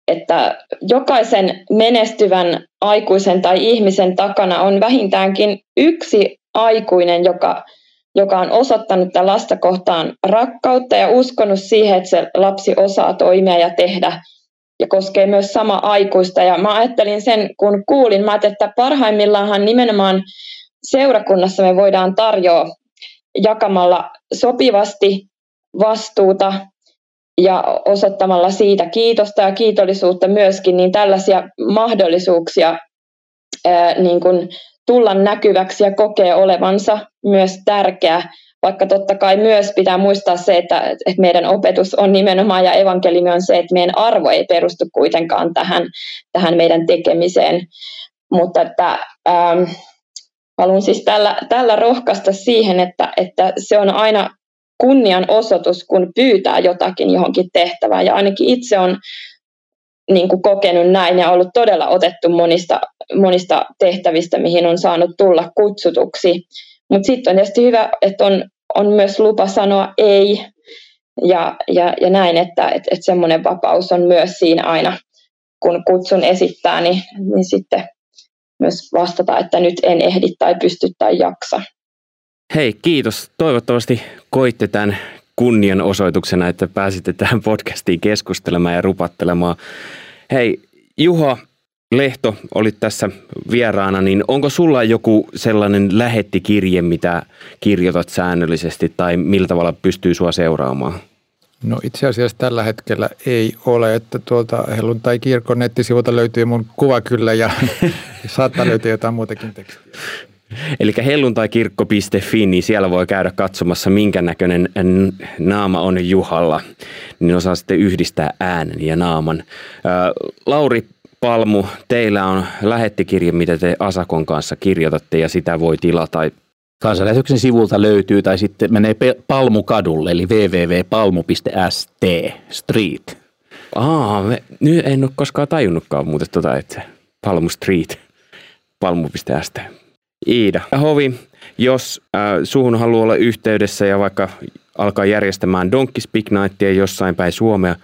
että jokaisen menestyvän aikuisen tai ihmisen takana on vähintäänkin yksi aikuinen, joka, joka on osoittanut tätä lasta kohtaan rakkautta ja uskonut siihen, että se lapsi osaa toimia ja tehdä ja koskee myös sama aikuista. Ja mä ajattelin sen, kun kuulin, mä että parhaimmillaanhan nimenomaan seurakunnassa me voidaan tarjoa jakamalla sopivasti vastuuta ja osoittamalla siitä kiitosta ja kiitollisuutta myöskin, niin tällaisia mahdollisuuksia ää, niin kuin tulla näkyväksi ja kokea olevansa myös tärkeä, vaikka totta kai myös pitää muistaa se, että, että meidän opetus on nimenomaan ja evankeliumi on se, että meidän arvo ei perustu kuitenkaan tähän, tähän meidän tekemiseen, mutta että ähm, haluan siis tällä, tällä rohkaista siihen, että, että se on aina kunnianosoitus, kun pyytää jotakin johonkin tehtävään. Ja ainakin itse on niin kuin kokenut näin ja ollut todella otettu monista, monista tehtävistä, mihin on saanut tulla kutsutuksi. Mutta sitten on tietysti hyvä, että on, on myös lupa sanoa ei ja, ja, ja näin, että et, et semmoinen vapaus on myös siinä aina, kun kutsun esittää, niin, niin sitten myös vastata, että nyt en ehdi tai pysty tai jaksa. Hei, kiitos. Toivottavasti koitte tämän kunnianosoituksena, että pääsitte tähän podcastiin keskustelemaan ja rupattelemaan. Hei, Juha Lehto, olit tässä vieraana, niin onko sulla joku sellainen lähettikirje, mitä kirjoitat säännöllisesti tai millä tavalla pystyy sua seuraamaan? No itse asiassa tällä hetkellä ei ole, että tuolta Helluntai kirkon nettisivulta löytyy mun kuva kyllä ja saattaa löytyä jotain muutakin tekstiä. Eli helluntaikirkko.fi, niin siellä voi käydä katsomassa, minkä näköinen naama on Juhalla. Niin osaa sitten yhdistää äänen ja naaman. Lauri Palmu, teillä on lähettikirja, mitä te Asakon kanssa kirjoitatte ja sitä voi tilata. Kansanlähetyksen sivulta löytyy tai sitten menee Palmukadulle eli www.palmu.st street. Aa, me, nyt en ole koskaan tajunnutkaan muuten tota, että Palmu Street, palmu.st. Iida Hovi, jos äh, suhun haluaa olla yhteydessä ja vaikka alkaa järjestämään Donkey Speak Nightia jossain päin Suomea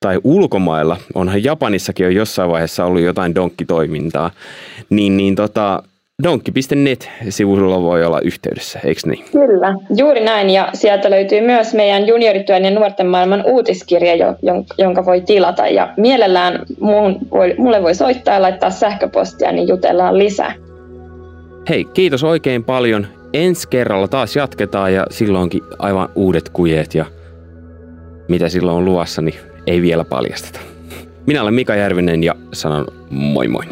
tai ulkomailla, onhan Japanissakin jo jossain vaiheessa ollut jotain donkkitoimintaa, niin, niin tota, donkki.net-sivulla voi olla yhteydessä, eikö niin? Kyllä, juuri näin. Ja sieltä löytyy myös meidän juniorityön ja nuorten maailman uutiskirja, jonka voi tilata. Ja mielellään mulle voi soittaa ja laittaa sähköpostia, niin jutellaan lisää. Hei, kiitos oikein paljon. Ensi kerralla taas jatketaan ja silloinkin aivan uudet kujeet ja mitä silloin on luossa, niin ei vielä paljasteta. Minä olen Mika Järvinen ja sanon moi moi.